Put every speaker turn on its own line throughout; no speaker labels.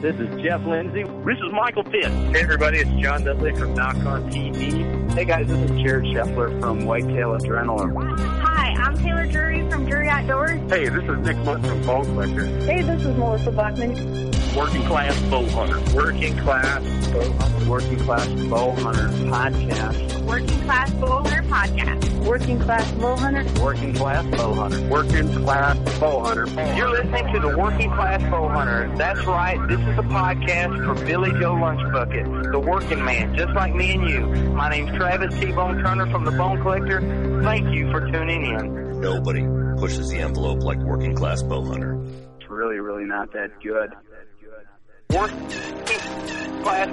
This is Jeff Lindsay.
This is Michael Pitt.
Hey everybody, it's John Dudley from Nock On TV.
Hey guys, this is Jared Scheffler from Whitetail Adrenaline.
Hi, I'm Taylor Drury from Drury Outdoors.
Hey, this is Nick Mundt from Bone Collector.
Hey, this is Melissa Bachman.
Working Class Bow Hunter.
Working Class Bow Hunter.
Working Class Bow Hunter Podcast.
Working Class Bow Hunter Podcast.
Working Class Bow Hunter.
Working Class Bow Hunter.
Working Class Bow Hunter.
You're listening to the Working Class Bow Hunter. That's right. This is a podcast for Billy Joe Lunchbucket, the working man, just like me and you. My name's Travis T-Bone Turner from the Bone Collector. Thank you for tuning in.
Nobody pushes the envelope like Working Class Bow Hunter.
It's really, really not that good.
Working class,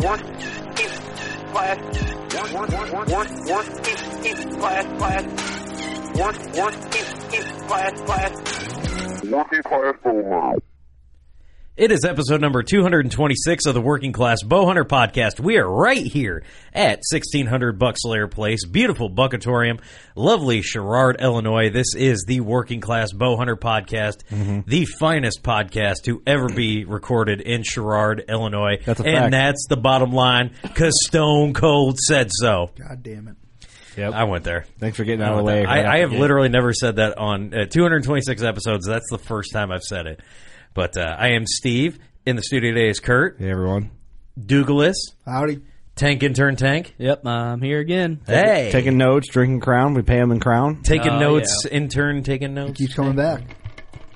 working class, work, work, work, work, class, class, work, work, class, class.
Working class bow
It is episode number 226 of the Working Class Bowhunter podcast. We are right here at 1600 Bucks Buckslayer Place, beautiful Buckatorium, lovely Sherrard, Illinois. This is the Working Class Bowhunter podcast,
Mm-hmm.
the finest podcast to ever be recorded in Sherrard, Illinois.
That's a
and
fact.
that's the bottom line because Stone Cold said so.
God damn it.
Yep.
I went there.
Thanks for getting out of the way.
I, I have literally never said that on uh, 226 episodes. That's the first time I've said it. But uh, I am Steve. In the studio today is Kurt.
Hey, everyone.
Douglas.
Howdy.
Tank Intern Tank.
Yep, I'm here again.
Hey.
Taking notes, drinking Crown. We pay him in Crown.
Taking
Oh,
notes. Intern taking notes.
Keeps coming back.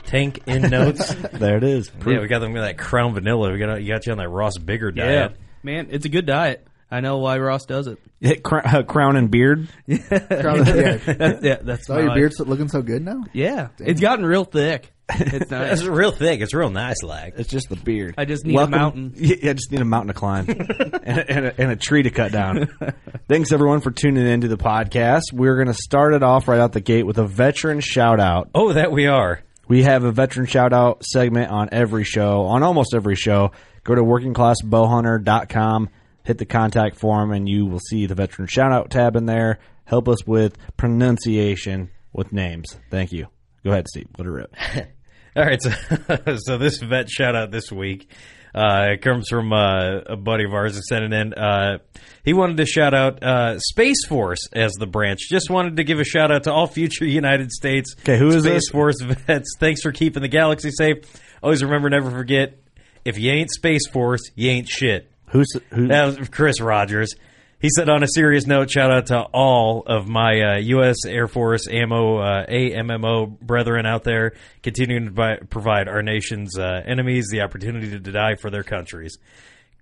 Tank in notes.
There it is.
yeah, we got them with that Crown Vanilla. We got you got you on that Ross Bigger
Yeah.
diet.
Man, it's a good diet. I know why Ross does it.
Hit cr- uh, Crown and Beard.
Crown- yeah.
That's, yeah, that's
So
my
your
life.
beard's looking so good now?
Yeah, it's gotten real thick. It's
It's real thick. It's real nice. Like
It's just the beard.
I just need a mountain.
Yeah, I just need a mountain to climb and, a, and, a, and a tree to cut down. Thanks everyone for tuning in to the podcast. We're going to start it off right out the gate with a veteran shout out.
oh, that we are.
We have a veteran shout out segment on every show, on almost every show. Go to workingclassbowhunter.com, hit the contact form, and you will see the veteran shout out tab in there. Help us with pronunciation with names. Thank you. Go ahead, Steve. Let it rip.
All right, so, so this vet shout out this week uh, it comes from uh, a buddy of ours that sent it in. Uh, he wanted to shout out uh, Space Force as the branch. Just wanted to give a shout out to all future United States
Okay, who is
Space
this?
Force vets. Thanks for keeping the galaxy safe. Always remember, never forget. If you ain't Space Force, you ain't shit.
Who's who?
That was Chris Rogers. He said, on a serious note, shout out to all of my uh, U.S. Air Force ammo, uh, AMMO brethren out there, continuing to buy, provide our nation's uh, enemies the opportunity to die for their countries.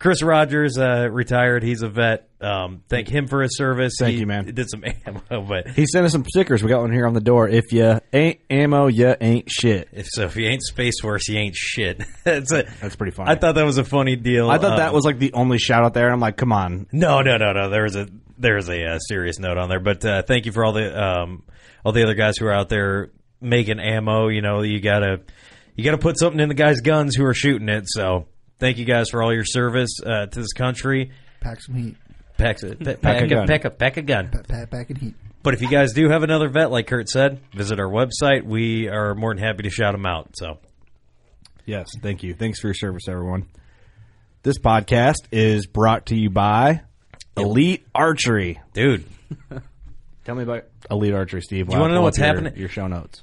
Chris Rogers uh, retired. He's a vet. Um, thank him for his service.
Thank
He
you, man.
Did some ammo, but
He sent us some stickers. We got one here on the door. If you ain't ammo, you ain't shit.
if so, if you ain't Space Force, you ain't shit. That's a,
That's pretty funny.
I thought that was a funny deal.
I thought that
Um,
was like the only shout out there. I'm like, come on.
No, no, no, no. There was a there was a uh, serious note on there, but uh, thank you for all the um, all the other guys who are out there making ammo. You know, you gotta you gotta put something in the guys' guns who are shooting it. So thank you guys for all your service uh, to this country.
Pack some heat.
Pack a, pack,
Pack a
a,
gun.
pack a pack a gun.
Pack, pack, pack and heat.
But if you guys do have another vet, like Kurt said, visit our website. We are more than happy to shout them out. So
Yes, thank you. Thanks for your service, everyone. This podcast is brought to you by Elite Archery.
dude,
Tell me about Elite Archery, Steve.
you wanna know what's
up your-
happening?
Your show notes.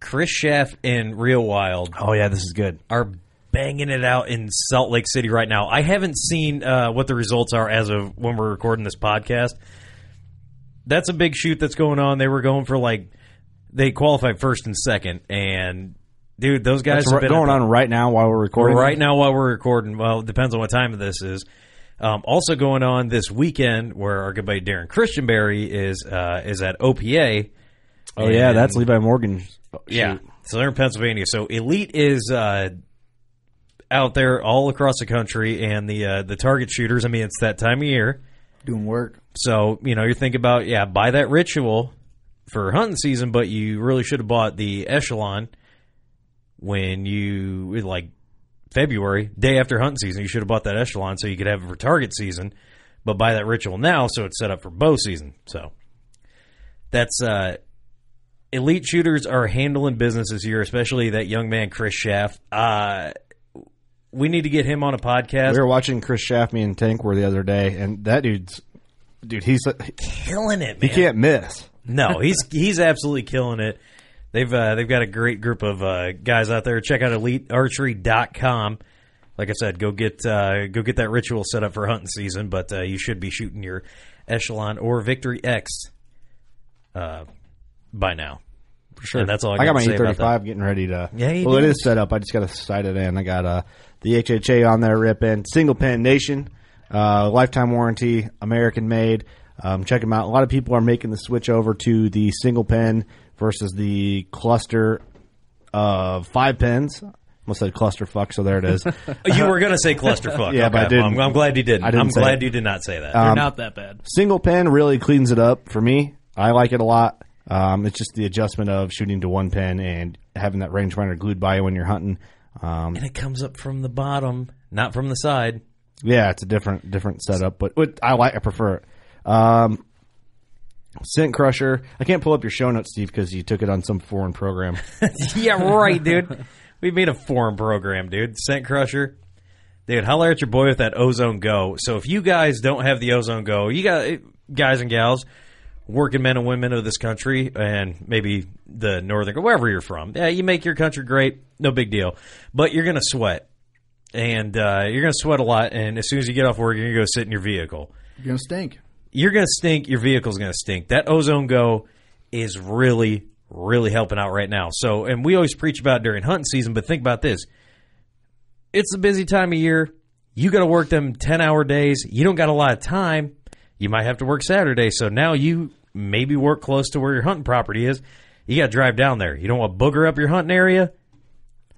Chris Schaff and Reo Wilde
Oh yeah, this is good.
are banging it out in Salt Lake City right now. I haven't seen uh, what the results are as of when we're recording this podcast. That's a big shoot that's going on. They were going for like they qualified first and second, and dude, those guys
That's
have been
going on right now while we're recording.
right now while we're recording. Well, it depends on what time of this is. Um, also going on this weekend, where our good buddy Darrin Christenberry is uh, is at OPA.
Oh yeah, that's Levi Morgan.
yeah. So they're in Pennsylvania. So Elite is uh, out there all across the country, and the uh, the target shooters. I mean, it's that time of year.
Doing work.
So you know, you're thinking about yeah, buy that ritual for hunting season, but you really should have bought the echelon when you like February, day after hunting season. You should have bought that echelon so you could have it for target season, but buy that ritual now so it's set up for bow season. So that's uh elite shooters are handling business this year, especially that young man Chris Schaff. Uh we need to get him on a podcast.
We were watching Chris Schaff, me and Tank were the other day, and that dude's dude. He's
killing it,
he can't miss.
No, he's he's absolutely killing it. They've uh, they've got a great group of uh, guys out there. Check out elitearchery.com. Like I said, go get uh, go get that ritual set up for hunting season. But uh, you should be shooting your echelon or Victory X uh, by now. For
Sure,
And that's all I,
I got my E35 getting ready to.
Yeah,
well,
do.
it is set up. I just got to sight it in. I got uh, the HHA on there ripping single pin nation, uh, lifetime warranty, American made. Um, check them out. A lot of people are making the switch over to the single pin versus the cluster of five pins. Almost said cluster fuck, so there it is.
You were going to say clusterfuck.
Yeah,
okay,
but I didn't.
I'm, I'm glad you didn't.
I didn't
I'm
say
glad
it.
you did not say that.
They're
Um,
not that bad.
Single pin really cleans it up for me. I like it a lot. Um, it's just the adjustment of shooting to one pin and having that rangefinder glued by you when you're hunting. Um,
and it comes up from the bottom, not from the side.
yeah, it's a different different setup, but what I like, I prefer it. Um, Scent Crusher. I can't pull up your show notes, Steve, because you took it on some foreign program.
yeah, right, dude. We made a foreign program, dude. Scent Crusher. Dude, holler at your boy with that Ozone Go. So if you guys don't have the Ozone Go, you got guys and gals, working men and women of this country, and maybe the northern, wherever you're from. Yeah, you make your country great, no big deal. But you're gonna sweat, and uh, you're gonna sweat a lot. And as soon as you get off work, you're gonna go sit in your vehicle
You're gonna stink.
you're going to stink. Your vehicle's going to stink. That Ozone Go is really, really helping out right now. So, and we always preach about during hunting season, but think about this. It's a busy time of year. You got to work them 10 hour days. You don't got a lot of time. You might have to work Saturday. So now you maybe work close to where your hunting property is. You got to drive down there. You don't want to booger up your hunting area.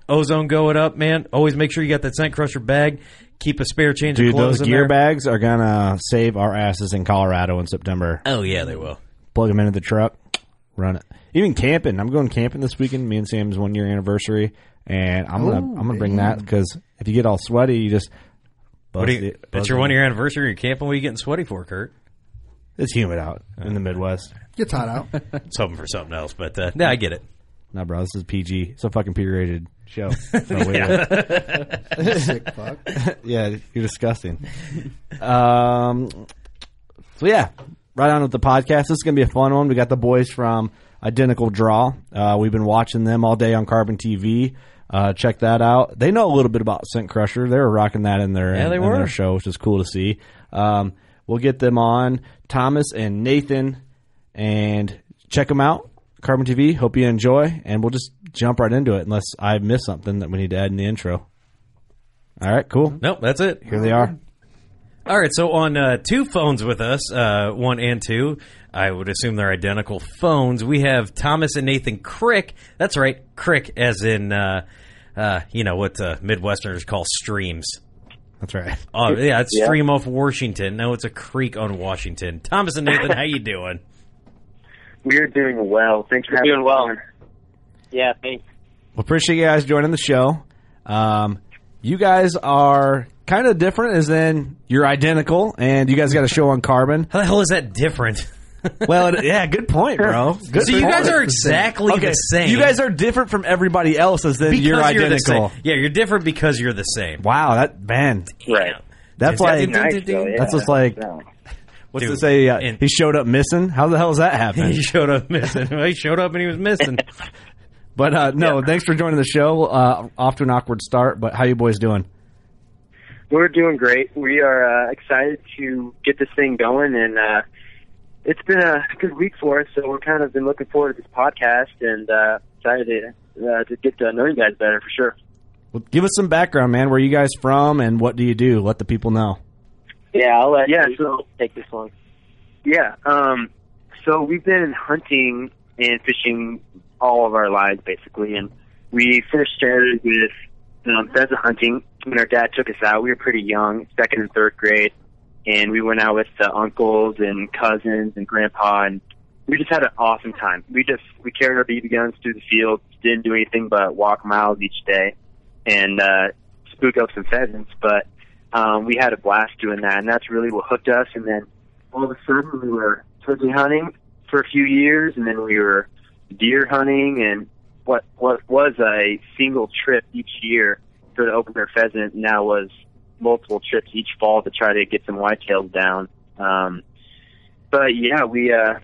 Ozone Go it up, man. Always make sure you got that scent crusher bag. Keep a spare change
Dude,
of clothes
those
in
gear
there.
bags are gonna save our asses in Colorado in September.
Oh, yeah, they will.
Plug them into the truck, run it. Even camping. I'm going camping this weekend. Me and Sam's one year anniversary, and I'm gonna
Oh,
I'm gonna bring
damn.
that because if you get all sweaty, you just.
What do you,
it-
that's your one year anniversary. You're camping. What are you getting sweaty for, Kurt?
It's humid out in the Midwest.
Gets hot out.
It's hoping for something else, but uh, yeah, I get it.
Nah, bro, this is PG. It's a fucking P-rated show. No way.
Sick fuck.
yeah, you're disgusting. Um, so yeah, right on with the podcast. This is gonna be a fun one. We got the boys from Identical Draw. Uh, we've been watching them all day on Carbon TV. Uh, check that out. They know a little bit about Scent Crusher. They were rocking that in their
Yeah, they
in
were.
their show, which is cool to see. Um, we'll get them on Thomas and Nathan, and check them out. Carbon TV. Hope you enjoy, and we'll just jump right into it. Unless I missed something that we need to add in the intro. All right, cool.
Nope, that's it.
Here they are.
All right, so on uh, two phones with us, uh, one and two, I would assume they're identical phones. We have Thomas and Nathan Crick. That's right, Crick, as in, uh, uh, you know, what uh, Midwesterners call streams.
That's right.
Oh, yeah, it's
Yeah.
stream off Washington. No, it's a creek on Washington. Thomas and Nathan, how you doing?
We're doing well. Thanks for having
doing well.
on.
Yeah, thanks.
Well, appreciate you guys joining the show. Um, you guys are kind of different, as in you're identical, and you guys got a show on Carbon.
How the hell is that different?
Well, it, yeah, good point, bro. Good
So you
point.
guys are exactly
Okay,
the same.
You guys are different from everybody else, as then
because
you're
the
identical.
same. yeah, you're different because you're the same.
wow, that man,
Right.
that's
Yeah,
like
ding, ding,
Nice,
ding, ding.
though, yeah.
that's just like what's
Dude,
to say? Uh,
and-
he showed up missing. How the hell does that happen?
He showed up missing. Well, he showed up and he was missing.
but uh, no, thanks for joining the show. Uh, off to an awkward start, but how you boys doing?
We're doing great. We are uh, excited to get this thing going, and uh, it's been a good week for us. So we're kind of been looking forward to this podcast, and uh, excited to, uh, to get to know you guys better for sure.
Well, give us some background, man. Where are you guys from, and what do you do? Let the people know.
Yeah, I'll let
Yeah, so-
take this one.
Yeah. Um, so we've been hunting and fishing all of our lives, basically. And we first started with um, pheasant hunting when our dad took us out. We were pretty young, second and third grade, and we went out with uh, uncles and cousins and grandpa, and we just had an awesome time. We just we carried our BB guns through the fields, didn't do anything but walk miles each day, and uh, spook up some pheasants. But um, we had a blast doing that, and that's really what hooked us. And then all of a sudden, we were turkey hunting for a few years, and then we were deer hunting, and what what was a single trip each year for the open air pheasant now was multiple trips each fall to try to get some whitetails down. Um, but yeah, we uh,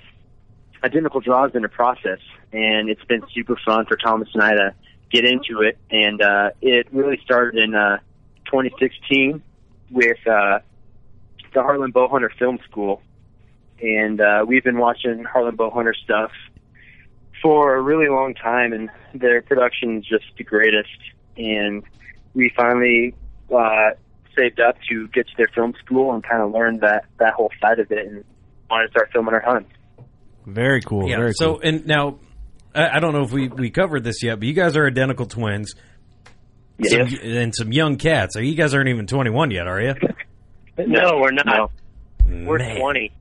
identical draws in the process, and it's been super fun for Thomas and I to get into it. And uh, it really started in uh, 2016 with uh, the Heartland Bowhunter Film School, and uh, we've been watching Heartland Bowhunter stuff for a really long time, and their production is just the greatest. And we finally uh, saved up to get to their film school and kind of learn that that whole side of it, and wanted to start filming our hunts.
Very cool.
yeah.
very
So
cool.
and now, I, I don't know if we we covered this yet, but you guys are identical twins.
Yeah.
Some, and some young cats. So you guys aren't even 21 yet, are you?
No, we're not.
No.
We're
Man,
20.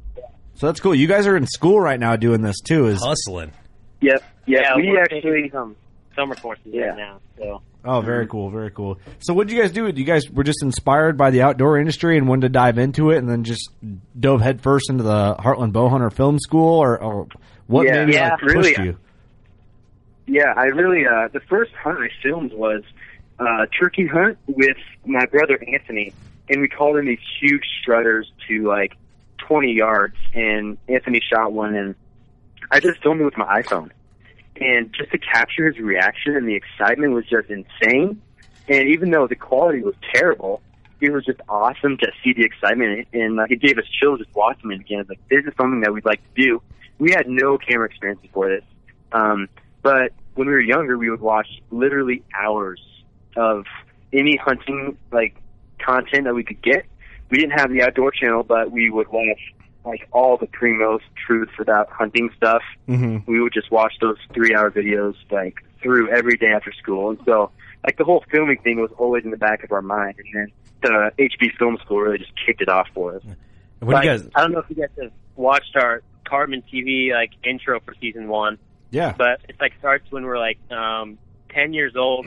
So that's cool. You guys are in school right now doing this too. Is
hustling.
Yep. Yeah.
Yeah,
we actually.
taking some summer courses
Yeah.
right now. So
oh, very cool, very cool. So what did you guys do? You guys were just inspired by the outdoor industry and wanted to dive into it, and then just dove headfirst into the Heartland Bowhunter Film School, or, or what
Yeah,
maybe
yeah,
like, pushed
really.
you?
Yeah, I really uh the first hunt I filmed was uh turkey hunt with my brother Anthony and we called in these huge strutters to like twenty yards and Anthony shot one and I just filmed it with my iPhone. And just to capture his reaction and the excitement was just insane. And even though the quality was terrible, it was just awesome to see the excitement and like it gave us chills just watching it again. Like this is something that we'd like to do. We had no camera experience before this. Um but when we were younger, we would watch literally hours of any hunting like content that we could get. We didn't have the outdoor channel, but we would watch like all the Primos truths about hunting stuff.
Mm-hmm.
We would just watch those three hour videos like through every day after school. And so like the whole filming thing was always in the back of our mind. And then the HB Film School really just kicked it off for us.
What do
Like,
you guys?
I don't know if you guys have watched our Carbon TV like intro for season one,
Yeah.
but it's like starts when we're like um 10 years old,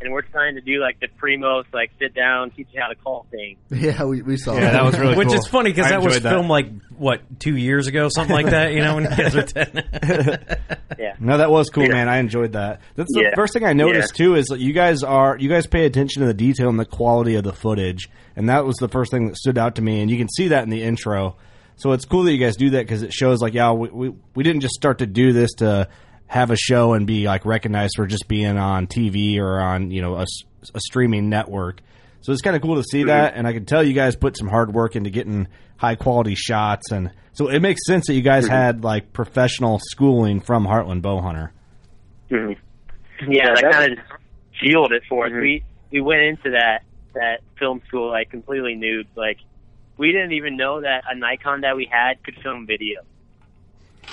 and we're trying to do like the primos, like sit down, teach you how to call things.
Yeah, we, we saw
Yeah, that was really cool.
Which
cool.
is funny because that was
enjoyed that.
filmed like what two years ago, something like that. You know, when you guys were ten.
Yeah.
No, that was cool,
Yeah.
man. I enjoyed that. That's the
Yeah.
first thing I noticed too is that you guys are you guys pay attention to the detail and the quality of the footage, and that was the first thing that stood out to me. And you can see that in the intro. So it's cool that you guys do that because it shows like yeah we, we we didn't just start to do this to have a show and be like recognized for just being on TV or on you know a streaming network. So it's kind of cool to see that, and I can tell you guys put some hard work into getting high quality shots, and so it makes sense that you guys had like professional schooling from Heartland Bowhunter.
Mhm.
Yeah, that
that-
kind of fueled it for us.
Mhm.
We we went into that that film school like completely nude. Like
we didn't even know that a Nikon that we had could film video.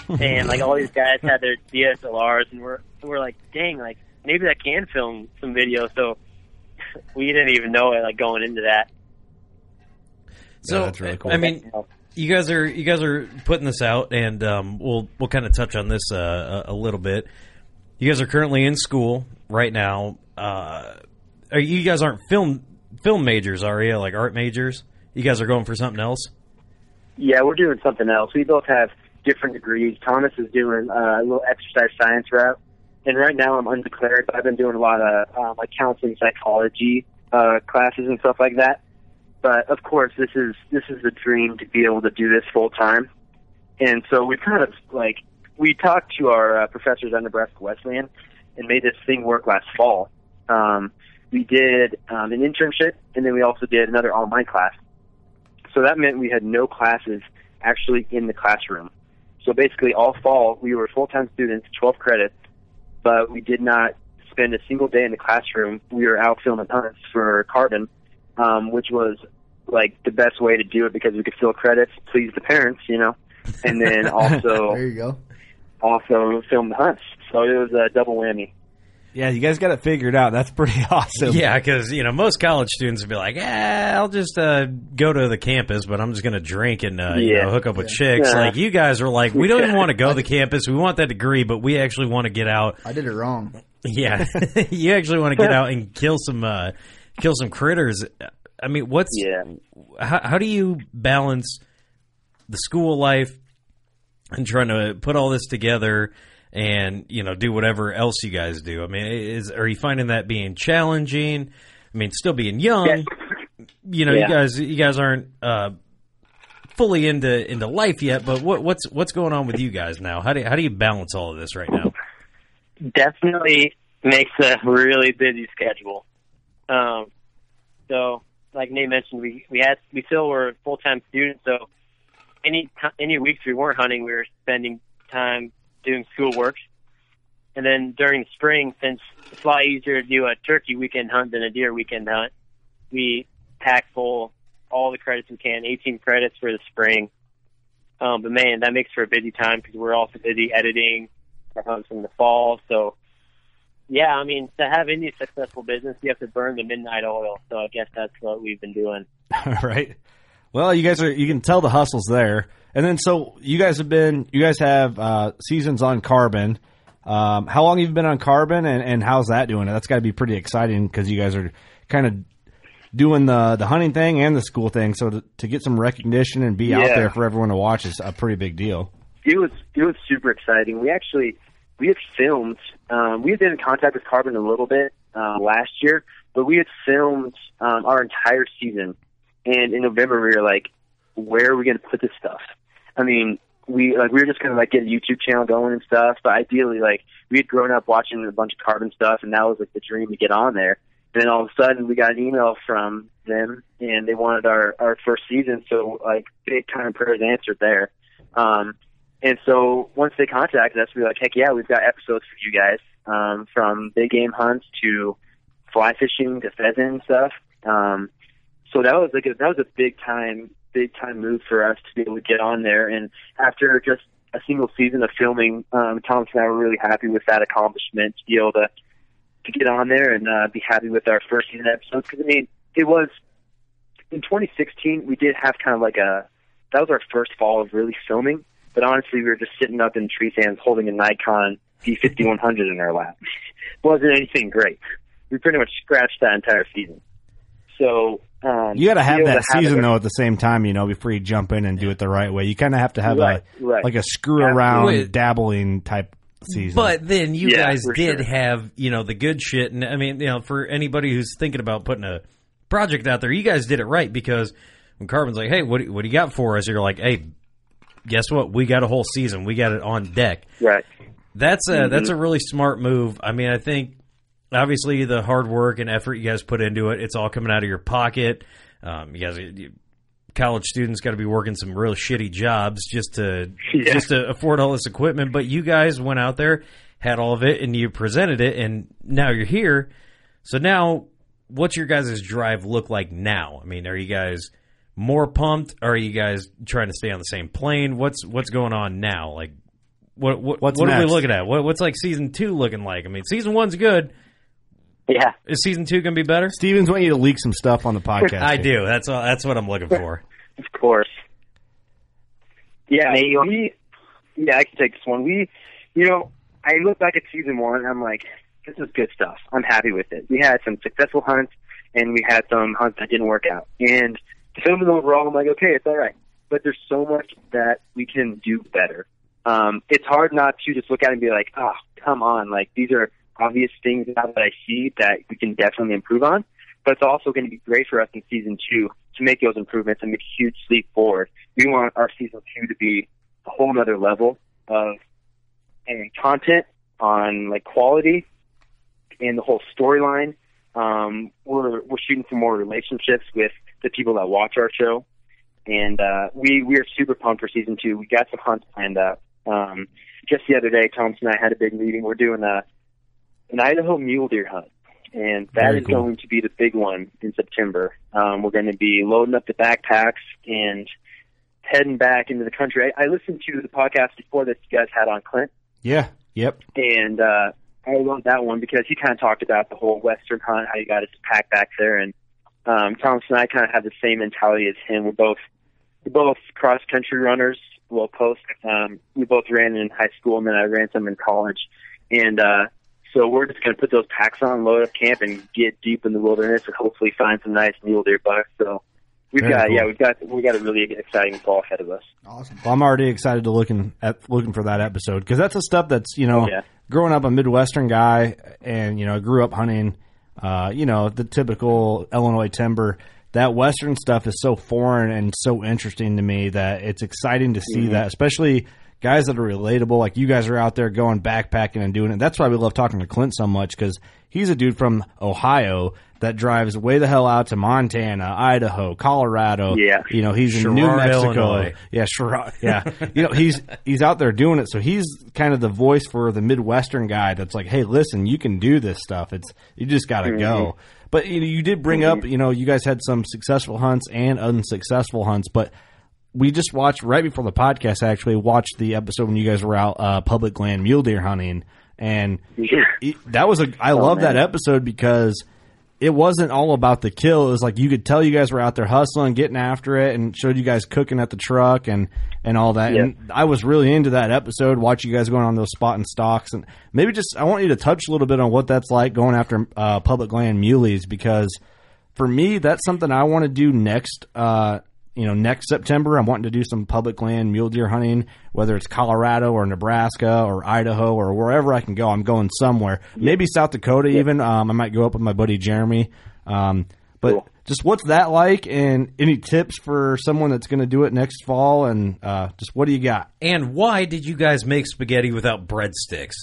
And like all these guys had their DSLRs, and we're we're like, dang, like maybe I can film some video. So we didn't even know it like going into that.
So
Yeah, that's really cool.
I mean, you guys are you guys are putting this out, and um, we'll we'll kind of touch on this uh, a, a little bit. You guys are currently in school right now. Uh, you guys aren't film film majors, are you? Like art majors? You guys are going for something else?
Yeah, we're doing something else. We both have different degrees. Thomas is doing uh, a little exercise science route, and right now I'm undeclared. But I've been doing a lot of um, like counseling psychology uh, classes and stuff like that. But of course, this is this is the dream to be able to do this full time. And so we kind of like we talked to our uh, professors at Nebraska Wesleyan and made this thing work last fall. Um, we did um, an internship, and then we also did another online class. So that meant we had no classes actually in the classroom. So basically, all fall we were full time students, 12 credits, but we did not spend a single day in the classroom. We were out filming hunts for carbon, um, which was like the best way to do it because we could fill credits, please the parents, you know, and then also
there you go.
also film the hunts. So it was a double whammy.
Yeah, you guys got it figured out. That's pretty awesome.
Yeah, because you know most college students would be like, "Eh, I'll just uh, go to the campus, but I'm just going to drink and uh, you
Yeah.
know hook up with chicks."
Yeah.
Like you guys are like, we don't even want to go to the campus. We want that degree, but we actually want to get out.
I did it wrong.
Yeah, you actually want to get out and kill some uh, kill some critters. I mean, what's
Yeah.
how, how do you balance the school life and trying to put all this together and you know do whatever else you guys do? I mean, is are you finding that being challenging? I mean, still being young, you know,
Yeah.
you guys you guys aren't uh, fully into into life yet. But what what's what's going on with you guys now? How do how do you balance all of this right now?
definitely makes a really busy schedule. Um, so, like Nate mentioned, we we had we still were full time students. So, any ti- any weeks we weren't hunting, we were spending time doing schoolwork. And then during spring, since it's a lot easier to do a turkey weekend hunt than a deer weekend hunt, we pack full all the credits we can, 18 credits for the spring. Um, but man, that makes for a busy time because we're also busy editing our hunts in the fall. So, yeah, I mean, to have any successful business, you have to burn the midnight oil. So I guess that's what we've been doing.
Right. Well, you guys are you can tell the hustles there. And then so you guys have been you guys have uh, seasons on carbon. Um, how long have you been on carbon and, and how's that doing? That's got to be pretty exciting because you guys are kind of doing the the hunting thing and the school thing. So to, to get some recognition and be out there for everyone to watch is a pretty big deal.
it was it was super exciting. We actually we had filmed. Um, we had been in contact with Carbon a little bit uh, last year, but we had filmed um, our entire season. And in November, we were like, "Where are we going to put this stuff?" I mean, we like we were just to like get a YouTube channel going and stuff. But ideally, like we had grown up watching a bunch of Carbon stuff, and that was like the dream to get on there. And then all of a sudden, we got an email from them, and they wanted our our first season. So like big time prayers answered there. Um, and so once they contacted us, we were like, heck yeah, we've got episodes for you guys, um, from big game hunts to fly fishing to pheasant and stuff. Um, so that was like a, that was a big time, big time move for us to be able to get on there. And after just a single season of filming, um, Thomas and I were really happy with that accomplishment to be able to to get on there and uh, be happy with our first season episodes. Because I mean, it was in 2016 we did have kind of like a that was our first fall of really filming. But honestly, we were just sitting up in tree stands holding a Nikon D5100 in our lap. It wasn't anything great. We pretty much scratched that entire season. So um,
You got to have that season though at the same time, you know, before you jump in and do it the right way. You kind of have to have
Right,
a
right.
like a screw around
Absolutely.
dabbling type season.
But then you
Yeah,
guys did
sure.
have, you know, the good shit. And I mean, you know, for anybody who's thinking about putting a project out there, you guys did it right because when Carbon's like, hey, what, do- what do you got for us? You're like, hey, guess what? We got a whole season. We got it on deck.
Right.
That's a,
Mhm.
that's a really smart move. I mean, I think obviously the hard work and effort you guys put into it, it's all coming out of your pocket. Um, you guys, you, college students got to be working some real shitty jobs just to
Yeah.
just to afford all this equipment. But you guys went out there, had all of it, and you presented it, and now you're here. So now, what's your guys' drive look like now? I mean, are you guys more pumped? Or are you guys trying to stay on the same plane? What's what's going on now? Like, what what
What's
what are we looking at? What, what's like season two looking like? I mean, season one's good.
Yeah.
Is season two going to be better?
Stevens want you to leak some stuff on the podcast.
I do. That's all, that's what I'm looking for.
Of course. Yeah, we. Yeah, I can take this one. We, you know, I look back at season one. and I'm like, this is good stuff. I'm happy with it. We had some successful hunts, and we had some hunts that didn't work out. And to film it overall, I'm like, okay, it's all right. But there's so much that we can do better. Um, it's hard not to just look at it and be like, oh, come on, like these are obvious things now that I see that we can definitely improve on. But it's also going to be great for us in season two to make those improvements and make a huge leap forward. We want our season two to be a whole other level of and content on like quality and the whole storyline. Um, we're we're shooting for more relationships with the people that watch our show, and uh, we we are super pumped for season two. We got some hunts planned out. Um, just the other day, Thomas and I had a big meeting. We're doing a an Idaho mule deer hunt, and that
Very
is
cool.
going to be the big one in September. Um, we're going to be loading up the backpacks and heading back into the country. I, I listened to the podcast before that you guys had on Clint,
Yeah. Yep.
and uh, I love that one because he kind of talked about the whole Western hunt, how you got to pack back there, and um, Thomas and I kind of have the same mentality as him. We're both we're both cross country runners. Well, post um, we both ran in high school, and then I ran some in college, and uh, so we're just going to put those packs on, load up camp, and get deep in the wilderness, and hopefully find some nice mule deer bucks. So we've
Very
got
cool.
yeah, we've got we got a really exciting fall ahead of us.
Awesome.
Well, I'm already excited to looking at looking for that episode because that's the stuff that's you know
yeah.
growing up a Midwestern guy and you know I grew up hunting, uh, you know the typical Illinois timber. That Western stuff is so foreign and so interesting to me that it's exciting to see that, especially guys that are relatable. Like you guys are out there going backpacking and doing it. That's why we love talking to Clint so much because he's a dude from Ohio that drives way the hell out to Montana, Idaho, Colorado.
Yeah.
you know he's in New Mexico.
Illinois.
Yeah, sure. Yeah, you know he's he's out there doing it, so he's kind of the voice for the Midwestern guy. That's like, hey, listen, you can do this stuff. It's you just got to
Mm-hmm.
go. But you know, you did bring up, you know, you guys had some successful hunts and unsuccessful hunts, but we just watched right before the podcast. I Actually, watched the episode when you guys were out uh, public land mule deer hunting, and
Yeah.
it- that was a. I
Oh,
love that episode because it wasn't all about the kill. It was like you could tell you guys were out there hustling, getting after it, and showed you guys cooking at the truck and and all that.
Yeah.
And I was really into that episode. Watch you guys going on those spot and stocks, and maybe just I want you to touch a little bit on what that's like going after uh, public land muleys because for me that's something I want to do next. Uh, you know, next September, I'm wanting to do some public land mule deer hunting, whether it's Colorado or Nebraska or Idaho or wherever I can go. I'm going somewhere, maybe South Dakota even. Um, I might go up with my buddy Jeremy. Um, but
Cool.
just what's that like, and any tips for someone that's going to do it next fall, and uh, just what do you got?
And why did you guys make spaghetti without breadsticks?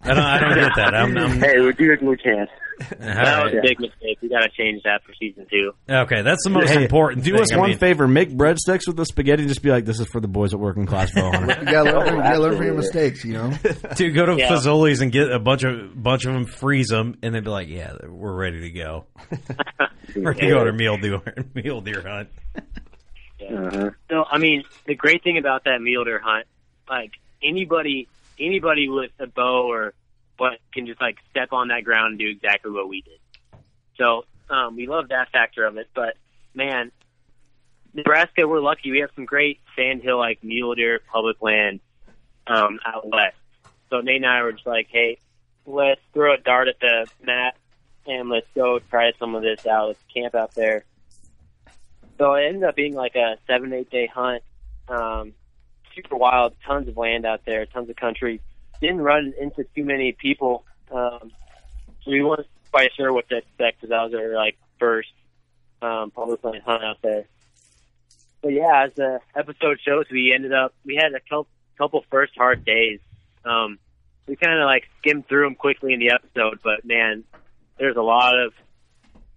I don't, I don't get that. I'm, I'm,
hey, we do it when we can.
All
That was a big mistake. We got to change that for season two.
Okay, that's the most
Hey,
important
Do
thing.
us
I
one
mean,
favor: make breadsticks with the spaghetti. Just be like, "This is for the boys at Working Class Bow Hunter."
You gotta learn, you gotta learn from your mistakes, you know.
Dude, go to
Yeah.
Fazoli's and get a bunch of bunch of them, freeze them, and then be like, "Yeah, we're ready to go. we're ready to go on a mule deer mule deer hunt."
Uh-huh.
So I mean, the great thing about that mule deer hunt, like anybody, anybody with a bow or what can just like step on that ground and do exactly what we did. So um, we love that factor of it. But man, Nebraska, we're lucky. We have some great sandhill like mule deer public land um, out west. So Nate and I were just like, hey, let's throw a dart at the map and let's go try some of this out. Let's camp out there. So it ended up being like a seven, eight day hunt. Um, super wild, tons of land out there, tons of country. Didn't run into too many people. Um, so we weren't quite sure what to expect because that was our like first um, public hunt out there. But yeah, as the episode shows, we ended up we had a couple, couple first hard days. Um, we kind of like skimmed through them quickly in the episode, but man, there's a lot of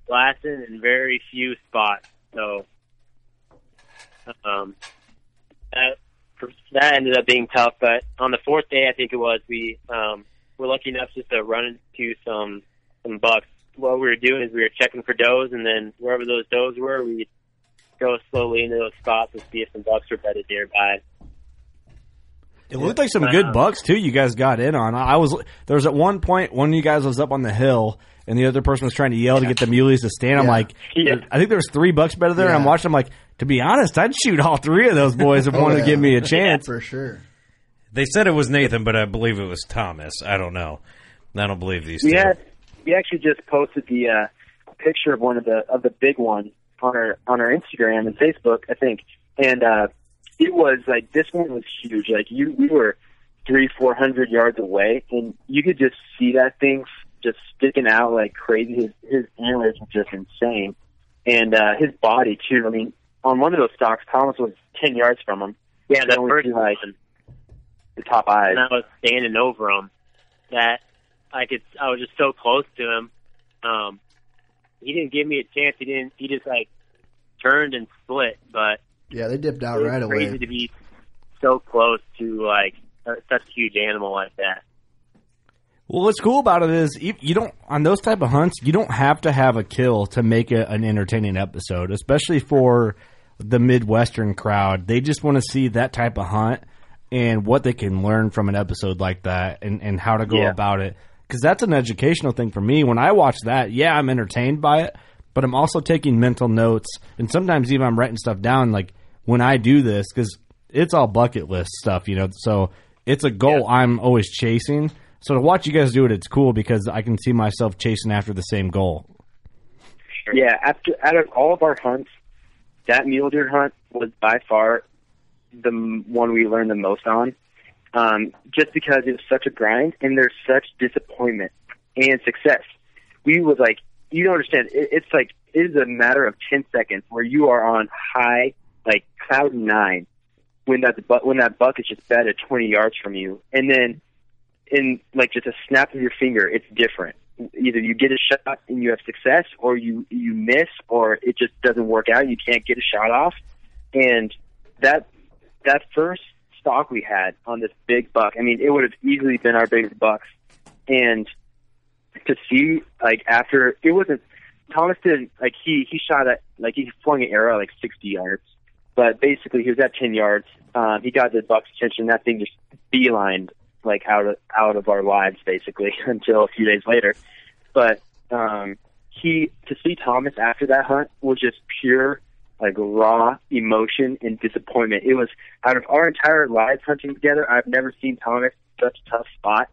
blasting and very few spots. So um, that that ended up being tough. But on the fourth day, I think it was, we um, were lucky enough just to run into some some bucks. What we were doing is we were checking for does, and then wherever those does were, we'd go slowly into those spots and see if some bucks are bedded nearby.
It looked like some good bucks too. You guys got in on. I was there was at one point one of you guys was up on the hill and the other person was trying to yell to get the muleys to stand. I'm like,
Yeah.
I think there was three bucks better there. And I'm watching. I'm like, to be honest, I'd shoot all three of those boys if
Oh,
wanted to give me a chance.
For sure.
They said it was Nathan, but I believe it was Thomas. I don't know. I don't believe these
We
two.
had we actually just posted the uh, picture of one of the of the big one on our on our Instagram and Facebook, I think, and uh, it was like this one was huge. Like you, we were three four hundred yards away, and you could just see that thing just sticking out like crazy. His his antlers were just insane, and uh, his body too. I mean, on one of those stocks, Thomas was ten yards from him.
Yeah,
You
the
only
first
see, like the top eyes.
and I was standing over him that I could I was just so close to him. Um he didn't give me a chance. He didn't he just like turned and split, but
Yeah, they dipped out
it was
right
crazy
away.
to be so close to like such a huge animal like that.
Well, what's cool about it is you, you don't on those type of hunts you don't have to have a kill to make it an entertaining episode, especially for the midwestern crowd. They just want to see that type of hunt and what they can learn from an episode like that and, and how to go
Yeah.
about it. Because that's an educational thing for me. When I watch that, yeah, I'm entertained by it, but I'm also taking mental notes and sometimes even I'm writing stuff down. Like when I do this, because it's all bucket list stuff, you know. So it's a goal I'm always chasing. So to watch you guys do it, it's cool because I can see myself chasing after the same goal.
Yeah, after out of all of our hunts, that mule deer hunt was by far the one we learned the most on. Um, just because it was such a grind and there's such disappointment and success. We was like, you don't understand. It, it's like it is a matter of ten seconds where you are on high, like cloud nine, when that when that buck is just bed at twenty yards from you, and then in like just a snap of your finger, it's different. Either you get a shot and you have success, or you you miss, or it just doesn't work out. You can't get a shot off, and that that first stock we had on this big buck, I mean, it would have easily been our biggest bucks, and to see like after it wasn't Thomas did like he he shot at like he flung an arrow like sixty yards, but basically he was at ten yards. Um, he got the buck's attention. That thing just beelined like out of out of our lives basically until a few days later. But um, he to see Thomas after that hunt was just pure like raw emotion and disappointment. It was out of our entire lives hunting together. I've never seen Thomas in such a tough spot.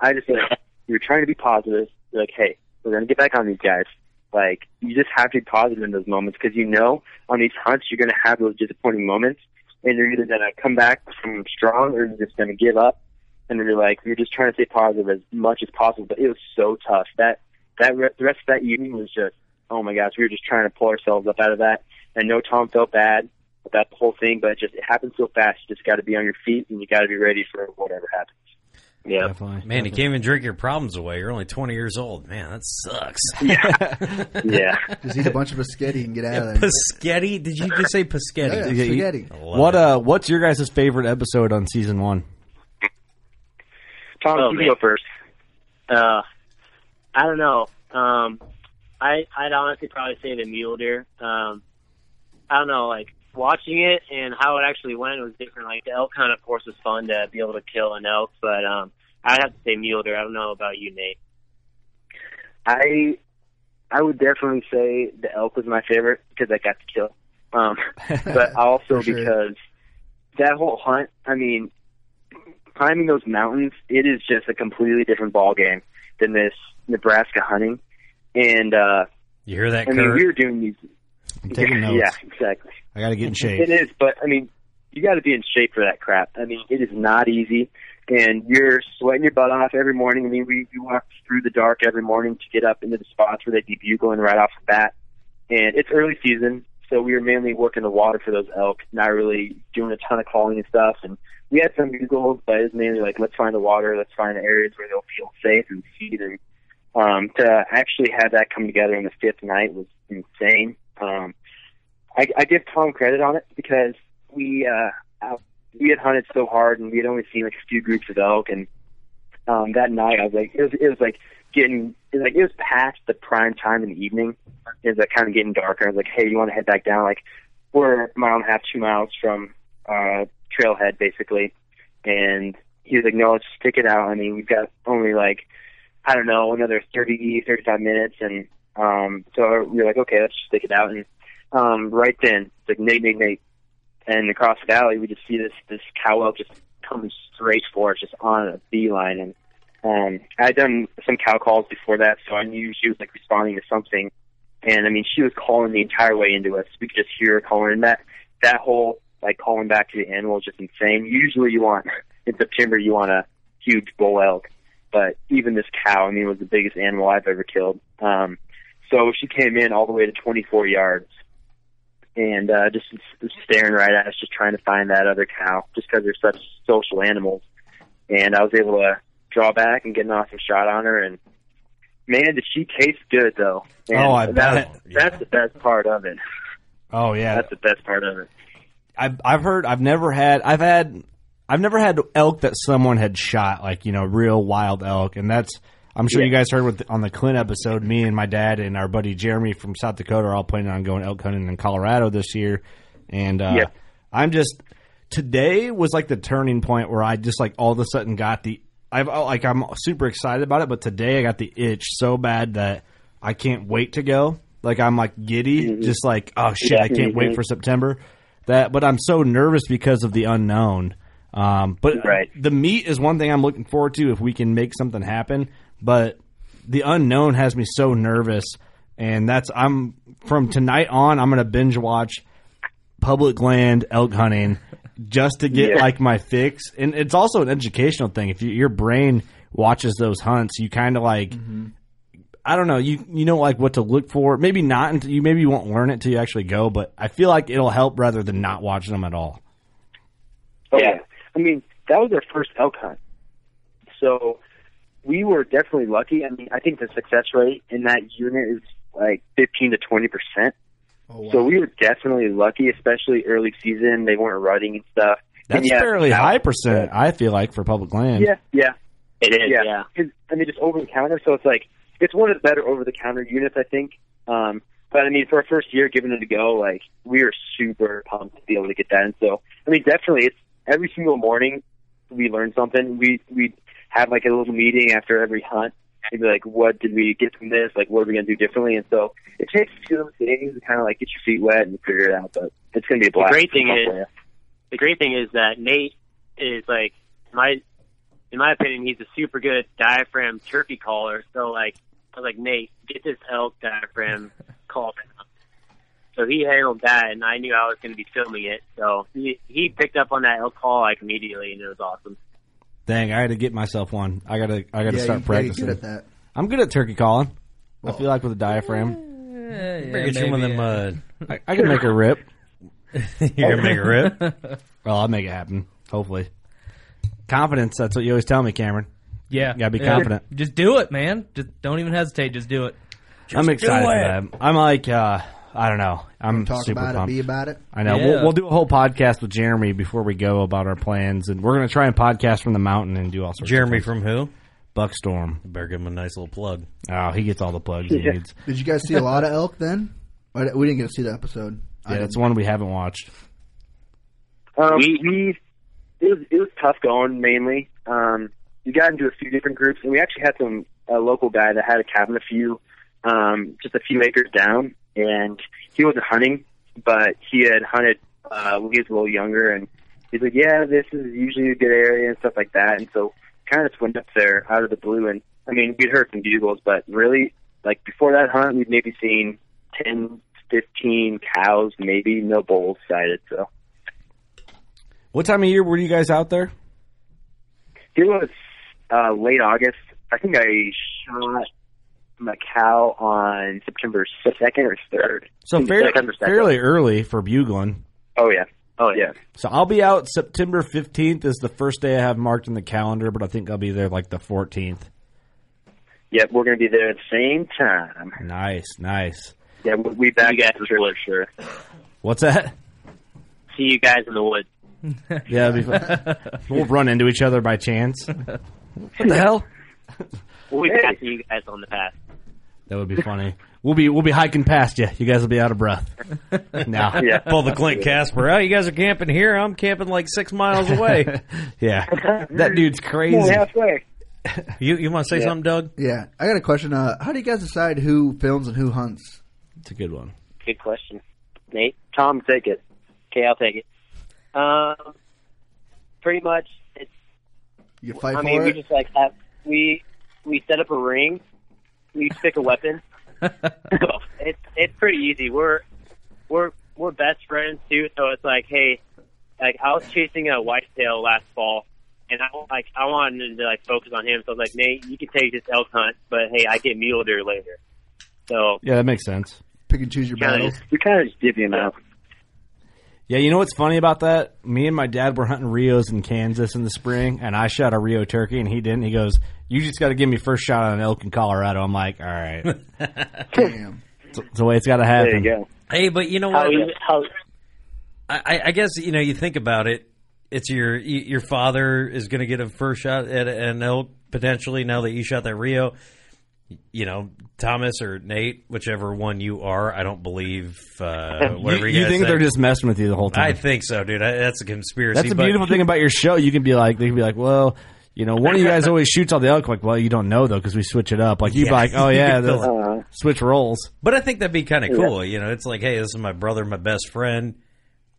I just like were trying to be positive. You're like, hey, we're gonna get back on these guys. Like you just have to be positive in those moments because you know on these hunts you're gonna have those disappointing moments, and you're either gonna come back from strong or you're just gonna give up. And you're like, you're just trying to stay positive as much as possible. But it was so tough. That that re- the rest of that evening was just, oh my gosh, we were just trying to pull ourselves up out of that. I know Tom felt bad about the whole thing, but it just it happens so fast. You just got to be on your feet and you got to be ready for whatever happens. Yeah,
Man, you can't even drink your problems away. You're only 20 years old. Man, that sucks.
yeah. yeah.
Just eat a bunch of biscotti and get out of there.
Paschetti? Did you just say Paschetti?
Yeah, yeah, spaghetti.
What uh? What's your guys' favorite episode on season one?
Tom,
Oh,
you
man.
go first.
Uh, I don't know. Um, I I'd honestly probably say the mule deer. Um, I don't know, like watching it and how it actually went was different. Like the elk hunt, of course, was fun to be able to kill an elk, but um, I'd have to say mule deer. I don't know about you, Nate.
I I would definitely say the elk was my favorite because I got to kill. Um, but also
sure.
because that whole hunt, I mean, climbing those mountains, it is just a completely different ball game than this Nebraska hunting. And uh,
You hear that,
I mean, we were doing these.
I'm taking notes.
Yeah, exactly.
I got to get in shape.
It is, but I mean, you got to be in shape for that crap. I mean, it is not easy, and you're sweating your butt off every morning. I mean, we we walk through the dark every morning to get up into the spots where they'd be bugling right off the bat. And it's early season, so we were mainly working the water for those elk, not really doing a ton of calling and stuff. And we had some bugles, but it was mainly like let's find the water, let's find the areas where they'll feel safe and feed. And um, to actually have that come together in the fifth night was insane. Um, I, I give Tom credit on it because we uh, we had hunted so hard and we had only seen like a few groups of elk and um, that night I was like it was it was like getting was like it was past the prime time in the evening. It was like kind of getting darker. I was like, hey, you want to head back down? Like we're a mile and a half, two miles from uh, trailhead, basically. And he was like, no, let's stick it out. I mean, we've got only like, I don't know, another 30, 35 minutes. And um, so we were like, okay, let's just stick it out. And um, right then, it's like, Nate, Nate, Nate. And across the valley, we just see this this cow elk just coming straight for us, just on a beeline. And um, I had done some cow calls before that, so I knew she was like responding to something. And I mean, she was calling the entire way into us. We could just hear her calling, and that that whole like calling back to the animal is just insane. Usually, you want in September you want a huge bull elk, but even this cow, I mean, was the biggest animal I've ever killed. Um, so she came in all the way to 24 yards, and uh, just staring right at us, just trying to find that other cow, just because they're such social animals. And I was able to draw back and get an awesome shot on her, and man, did she taste good though. And
Oh, I
that,
bet.
That's the best part of it.
Oh yeah,
That's the best part of it.
I've I've heard I've never had I've had I've never had elk that someone had shot like you know real wild elk, and that's I'm sure you guys heard with on the Clint episode. Me and my dad and our buddy Jeremy from South Dakota are all planning on going elk hunting in Colorado this year, and uh,
Yeah.
I'm just today was like the turning point where I just like all of a sudden got the I've oh, like I'm super excited about it, but today I got the itch so bad that I can't wait to go. Like I'm like giddy, just like oh shit, I can't wait
Mhm.
for September. That, but I'm so nervous because of the unknown. Um, but
Right.
the meat is one thing I'm looking forward to if we can make something happen. But the unknown has me so nervous, and that's I'm from tonight on. I'm going to binge watch public land elk hunting just to get
Yeah.
like my fix. And it's also an educational thing. If you, your brain watches those hunts, you kind of like. Mm-hmm. I don't know. You you know like what to look for. Maybe not until you maybe you won't learn it until you actually go. But I feel like it'll help rather than not watching them at all.
Oh, yeah. I mean, that was our first elk hunt. So we were definitely lucky. I mean, I think the success rate in that unit is like 15 to 20 percent. So we were definitely lucky, especially early season. They weren't rutting and stuff. And
That's
yeah,
fairly
that-
high percent. I feel like for public land.
Yeah, yeah.
It is,
yeah.
yeah.
'Cause, I mean, just over the counter. So it's like it's one of the better over the counter units, I think. Um, but I mean, for our first year giving it a go, like we were super pumped to be able to get that. And so, I mean, definitely, it's every single morning we learn something. We we have like a little meeting after every hunt. And be like, what did we get from this? Like, what are we gonna do differently? And so it takes a few of those days to kind of like get your feet wet and figure it out. But it's gonna be a blast.
The
blast.
great thing is,
tell
the great thing is that Nate is like my, in my opinion, he's a super good diaphragm turkey caller. So like, I was like, Nate, get this elk diaphragm call down. So he handled that, and I knew I was going to be filming it. So he he picked up on that elk call like immediately, and it was awesome.
Dang, I had to get myself one. I gotta I gotta
Yeah,
start
you're pretty
practicing.
good at that.
I'm good at turkey calling. I feel like with a diaphragm,
Better get you one of them. Uh,
I, I can make a rip.
You're gonna make a rip.
Well, I'll make it happen. Hopefully, confidence. That's what you always tell me, Cameron.
Yeah,
You gotta be
Yeah.
confident.
Just do it, man. Just don't even hesitate. Just do it.
I'm excited for
it.
that. I'm like, uh, I don't know. I'm
Talk
super
about
pumped.
it, be about it.
I know.
Yeah.
We'll, we'll do a whole podcast with Jeremy before we go about our plans, and we're gonna try and podcast from the mountain and do all sorts.
Of Jeremy
of
from who?
Buckstorm.
Better give him a nice little plug.
Oh, he gets all the plugs he needs.
Did you guys see a lot of elk then? We didn't get to see the episode. I
Yeah,
didn't.
that's one we haven't watched.
Um, we it was it was tough going mainly. Um, we got into a few different groups, and we actually had some a local guy that had a cabin a few, um, just a few acres down, and he wasn't hunting, but he had hunted uh, when he was a little younger, and he's like, "Yeah, this is usually a good area and stuff like that." And so, kind of just went up there out of the blue, and I mean, we'd heard some bugles, but really, like before that hunt, we'd maybe seen ten, fifteen cows, maybe no bulls sighted. So.
What time of year were you guys out there?
It was uh, late August. I think I shot my cow on September second or third.
So fairly, fairly early for bugling.
Oh yeah. Oh yeah.
So I'll be out September 15th is the first day I have marked in the calendar, but I think I'll be there like the 14th.
Yep, we're gonna be there at the same time.
Nice, nice.
Yeah, we'll be back
You guys
for sure. sure.
What's that?
See you guys in the woods.
Yeah, it'll be fun. we'll run into each other by chance. What the hell?
We'll be passing you guys on the path.
That would be funny. We'll be we'll be hiking past you. You guys will be out of breath. now,
Yeah.
Pull the Clint Casper. Oh, you guys are camping here. I'm camping like six miles away.
yeah, that dude's crazy.
Only halfway.
you you want to say
Yeah.
something, Doug?
Yeah, I got a question. Uh, how do you guys decide who films and who hunts?
It's a good one.
Good question. Nate, Tom, take it. Okay, I'll take it. Um, pretty much, it's.
You fight
I
for
mean, we just like have we we set up a ring. We pick a weapon. it's it's pretty easy. We're we're we're best friends too, so it's like, hey, like I was chasing a whitetail last fall, and I like I wanted to like focus on him. So I was like, Nate, you can take this elk hunt, but hey, I get mule deer later. So
Yeah, that makes sense.
Pick and choose your battles.
We kind of just divvy them out.
Yeah, you know what's funny about that? Me and my dad were hunting Rios in Kansas in the spring, and I shot a Rio turkey, and he didn't. He goes, "You just got to give me first shot on an elk in Colorado." I'm like, "All right,
Damn.
it's, it's the way it's got to happen."
There you go.
Hey, but you know
how,
what?
you- how
I, I guess you know you think about it. It's your your father is going to get a first shot at an elk potentially now that you shot that Rio. You know Thomas or Nate, whichever one you are. I don't believe uh, whatever
you,
you,
you
guys
think
say.
they're just messing with you the whole time?
I think so, dude. I, that's a conspiracy.
That's the
but-
beautiful thing about your show. You can be like, they can be like, well, you know, one of you guys always shoots all the elk. Like, well, you don't know though because we switch it up. Like, you be
Yeah.
like, oh yeah,
You
Uh,
switch roles.
But I think that'd be kind of cool. You know, it's like, hey, this is my brother, my best friend.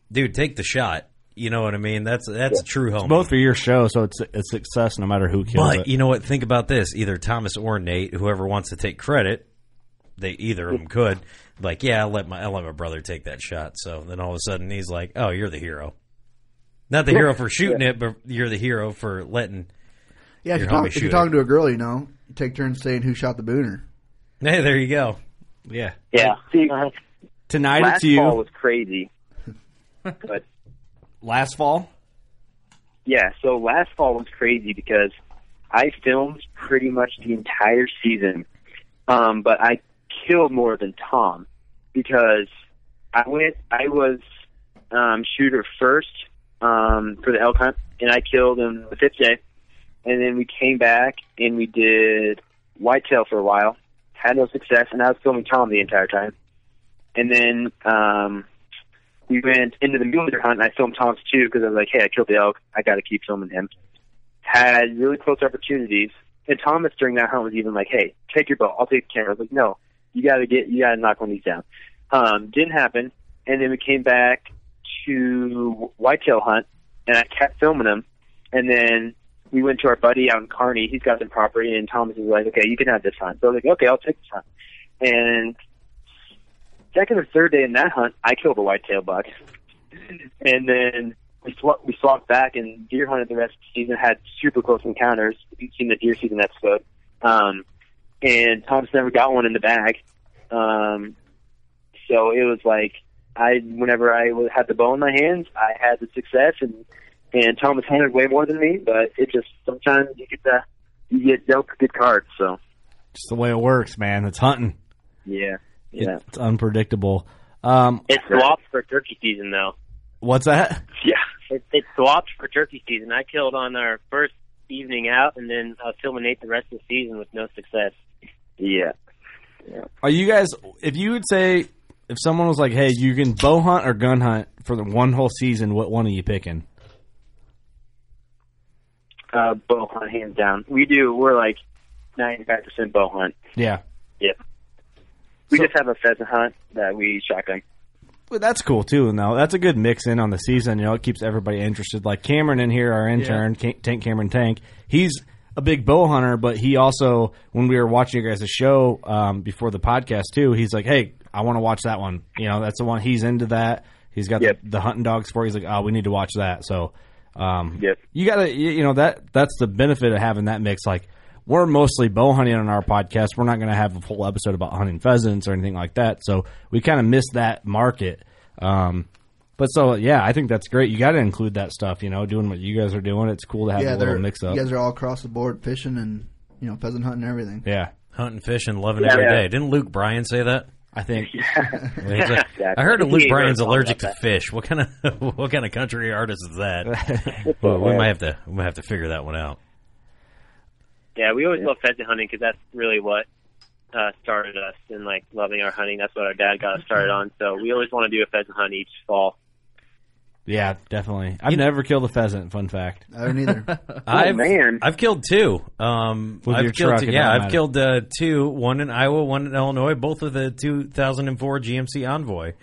Dude, take the shot. You know what I mean? That's that's a true home.
Both for your show, so it's a success no matter who kills
But
it.
you know what? Think about this: either Thomas or Nate, whoever wants to take credit, they either of them could. Like, yeah, I'll let my I'll let my brother take that shot. So then all of a sudden he's like, "Oh, you're the hero." Not the hero for shooting it, but you're the hero for letting.
Yeah, if you're, talk,
homie
if you're
it.
talking to a girl, you know, you take turns saying who shot the booner.
Hey, there you go.
Yeah.
yeah.
See, uh-huh.
Tonight
last
it's you.
fall was crazy. but
Last fall.
yeah, so last fall was crazy because I filmed pretty much the entire season, um, but I killed more than Tom because I went. I was um, shooter first um, for the elk hunt, and I killed him the fifth day, and then we came back and we did whitetail for a while. Had no success, and I was filming Tom the entire time. And then um, we went into the mule deer hunt, and I filmed Tom's too because I was like, "Hey, I killed the elk. I got to keep filming him." Had really close opportunities, and Thomas during that hunt was even like, "Hey, take your bow. I'll take the camera." I was like, "No, you got to get, you got to knock one of these down." Um, didn't happen, and then we came back to whitetail hunt, and I kept filming him, and then we went to our buddy out in Kearney. He's got some property, and Thomas was like, "Okay, you can have this hunt." So I was like, "Okay, I'll take this hunt." And second or third day in that hunt, I killed a whitetail buck, and then we sw- we swapped back and deer hunted the rest of the season. Had super close encounters. If you've seen the deer season episode, um, and Thomas never got one in the bag. Um, so it was like I, whenever I had the bow in my hands, I had the success, and and Thomas hunted way more than me. But it just sometimes you get the you get dealt good cards. So
Just the way it works, man. It's hunting.
yeah, yeah.
It's unpredictable. Um,
It swapped for turkey season though.
what's that?
Yeah.
It, it swapped for turkey season. I killed on our first evening out, and then I was filming Nate the rest of the season with no success.
Yeah.
Are you guys? If you would say, if someone was like, "Hey, you can bow hunt or gun hunt for the one whole season," what one are you picking?
Uh, bow hunt, hands down. We do. We're like ninety five percent bow hunt.
Yeah.
Yeah. We just have a pheasant hunt that we shotgun.
Well, that's cool too. Now that's a good mix in on the season. You know, it keeps everybody interested. Like Cameron in here, our intern, Ca- Tank Cameron Tank. He's a big bow hunter, but he also, when we were watching you guys' show um, before the podcast too, he's like, "Hey, I want to watch that one." You know, that's the one he's into. That he's got the, the hunting dogs for. He's like, "Oh, we need to watch that." So, um,
yep.
you gotta, you, you know, that that's the benefit of having that mix. Like, we're mostly bow hunting on our podcast. We're not going to have a full episode about hunting pheasants or anything like that. So we kind of miss that market. Um, but so yeah, I think that's great. You got to include that stuff. You know, doing what you guys are doing. It's cool to have
yeah,
a little
they're
mix up.
You guys are all across the board fishing and you know pheasant hunting and everything.
Yeah,
hunting, fishing, loving
Yeah,
every
yeah.
day. Didn't Luke Bryan say that?
I think.
He's like- I heard that Luke Bryan's allergic to fish. What kind of what kind of country artist is that? well, we might have to we might have to figure that one out.
Yeah, we always love pheasant hunting because that's really what uh, started us in like loving our hunting. That's what our dad got us started on. So we always want to do a pheasant hunt each fall.
Yeah, definitely. I've never killed a pheasant. Fun fact.
I don't either.
I've,
man.
I've killed two. Um,
With
I've
your
killed
truck,
two, yeah, I've
matter.
killed uh, two. One in Iowa, one in Illinois. Both of the 2004 GMC Envoy.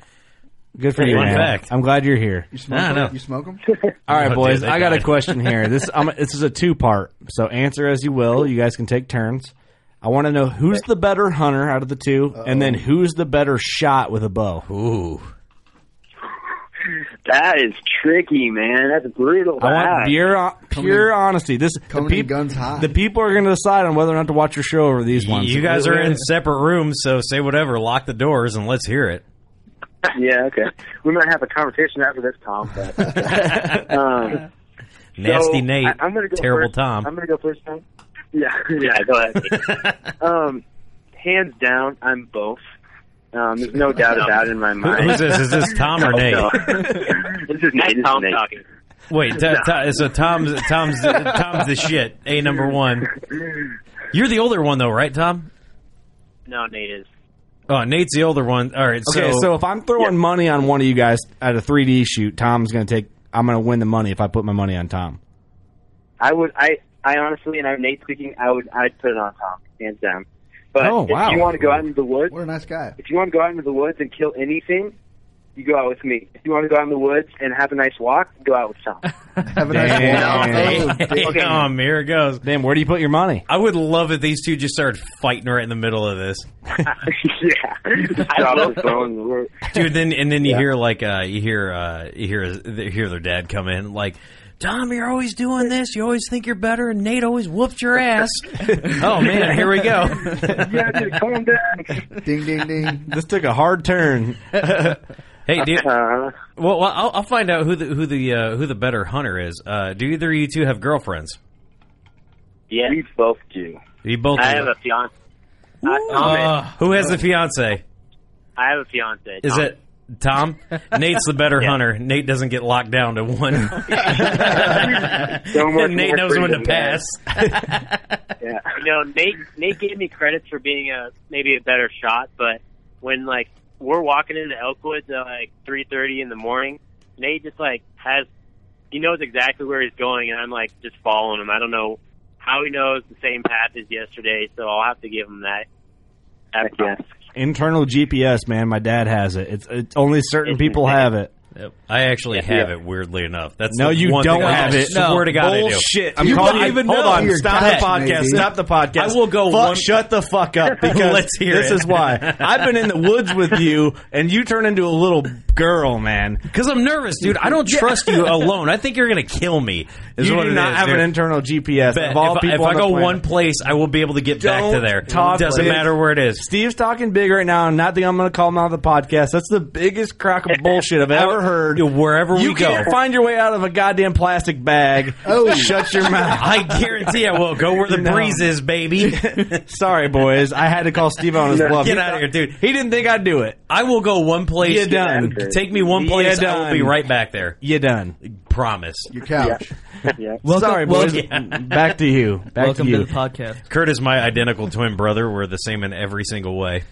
Good for you,
Fun
man.
fact.
I'm glad you're here.
You smoke
Nah,
them?
no.
You smoke them?
All right,
No,
boys.
dude, they
I got a
died.
question here. This I'm, this is a two part. So answer as you will. You guys can take turns. I want to know who's the better hunter out of the 2 and then who's the better shot with a bow.
Ooh.
That is tricky, man. That's brutal. to
I want
ask.
pure, pure honesty. This the,
Coming in
peop-
guns high.
the people are going to decide on whether or not to watch your show over these ones.
You guys are in separate rooms, so say whatever. Lock the doors and let's hear it.
yeah, okay. We might have a conversation after this, Tom. But, um,
Nasty
so,
Nate.
I, am gonna go
Terrible
first.
Tom.
I'm gonna go first, Tom. Yeah, yeah. Go ahead. um, hands down, I'm both. Um, there's no doubt about it in my mind.
who's this? Is this Tom or Nate?
No. this is Nate. This
Tom
Nate.
talking.
Wait, t- t- so Tom's Tom's Tom's the shit. A number one. You're the older one though, right, Tom?
No, Nate is.
Oh, Nate's the older one. All right.
Okay,
so,
so, if I'm throwing money on one of you guys at a 3D shoot, Tom's going to take. I'm going to win the money if I put my money on Tom.
I would. I. I honestly, and I'm Nate speaking. I would. I'd put it on Tom, hands down. But
Oh, wow.
if you want to go out into the woods,
What a nice guy.
if you want to go out into the woods and kill anything, you go out with me. If you want to go out in the woods and have a nice walk, go out with Tom.
Have a nice walk. Oh,
Hey, um, here it goes.
Damn, where do you put your money?
I would love if these two just started fighting right in the middle of this,
yeah. Drop the phone. We're-
dude. Then and then you
Yeah.
hear like uh, you hear uh, you hear you hear their dad come in like. Tom, you're always doing this. You always think you're better, and Nate always whoops your ass. oh man, here we go.
yeah, dude, calm down.
Ding, ding, ding.
This took a hard turn.
Hey, dude.
Uh,
Well, well I'll, I'll find out who the who the uh, who the better hunter is. Uh, do either of you two have girlfriends?
Yeah,
we both do.
You both.
I
do.
have a fiance. Uh,
Uh, who has a fiance?
I have a fiance.
Is
Tom.
it Tom? Nate's the better
Yeah.
hunter. Nate doesn't get locked down to one.
So
and Nate knows when to pass.
Yeah.
you know, Nate Nate gave me credits for being a maybe a better shot, but when like we're walking into Elkwoods at uh, like three thirty in the morning, Nate just like has he knows exactly where he's going, and I'm like just following him. I don't know how he knows the same path as yesterday, so I'll have to give him that. that
Yeah.
props.
Internal GPS, man. My dad has it. It's, it's only certain people have it.
Yep. I actually have it. Weirdly enough, that's
No,
the
you
one
don't
thing I
have it.
Swear to God, I do.
I'm
You
calling
don't
you.
even
Hold
know.
on.
You're
Stop
Dutch,
the podcast.
maybe.
Stop the podcast.
I will go
Fuck,
one-
Shut the fuck up because
Let's hear
this
it.
is why I've been in the woods with you, and you turn into a little girl, man.
Because I'm nervous, dude. I don't trust you alone. I think you're gonna kill me. Is
you
what
do
it
not
is,
have
dude.
an internal GPS.
Bet
of all
if,
people
if
on
I
the
go
planet.
one place, I will be able to get back to
Don't
there.
talk
Doesn't
big.
matter where it is.
Steve's talking big right now, and not think I'm going to call him out of the podcast. That's the biggest crock of bullshit I've ever heard.
Wherever
You
we go,
can't find your way out of a goddamn plastic bag.
Oh.
shut your mouth.
I guarantee I will. Go where the
No.
breeze is, baby.
Sorry, boys. I had to call Steve on his bluff.
Get out of here, dude.
He didn't think I'd do it.
I will go one place.
You done.
Take me one place. I will
done.
be right back there.
You done.
Promise.
Your couch.
Yeah.
Sorry, boys.
welcome-
Back to you. Back
Welcome
to
to, the podcast.
Kurt is my identical twin brother. We're the same in every single way.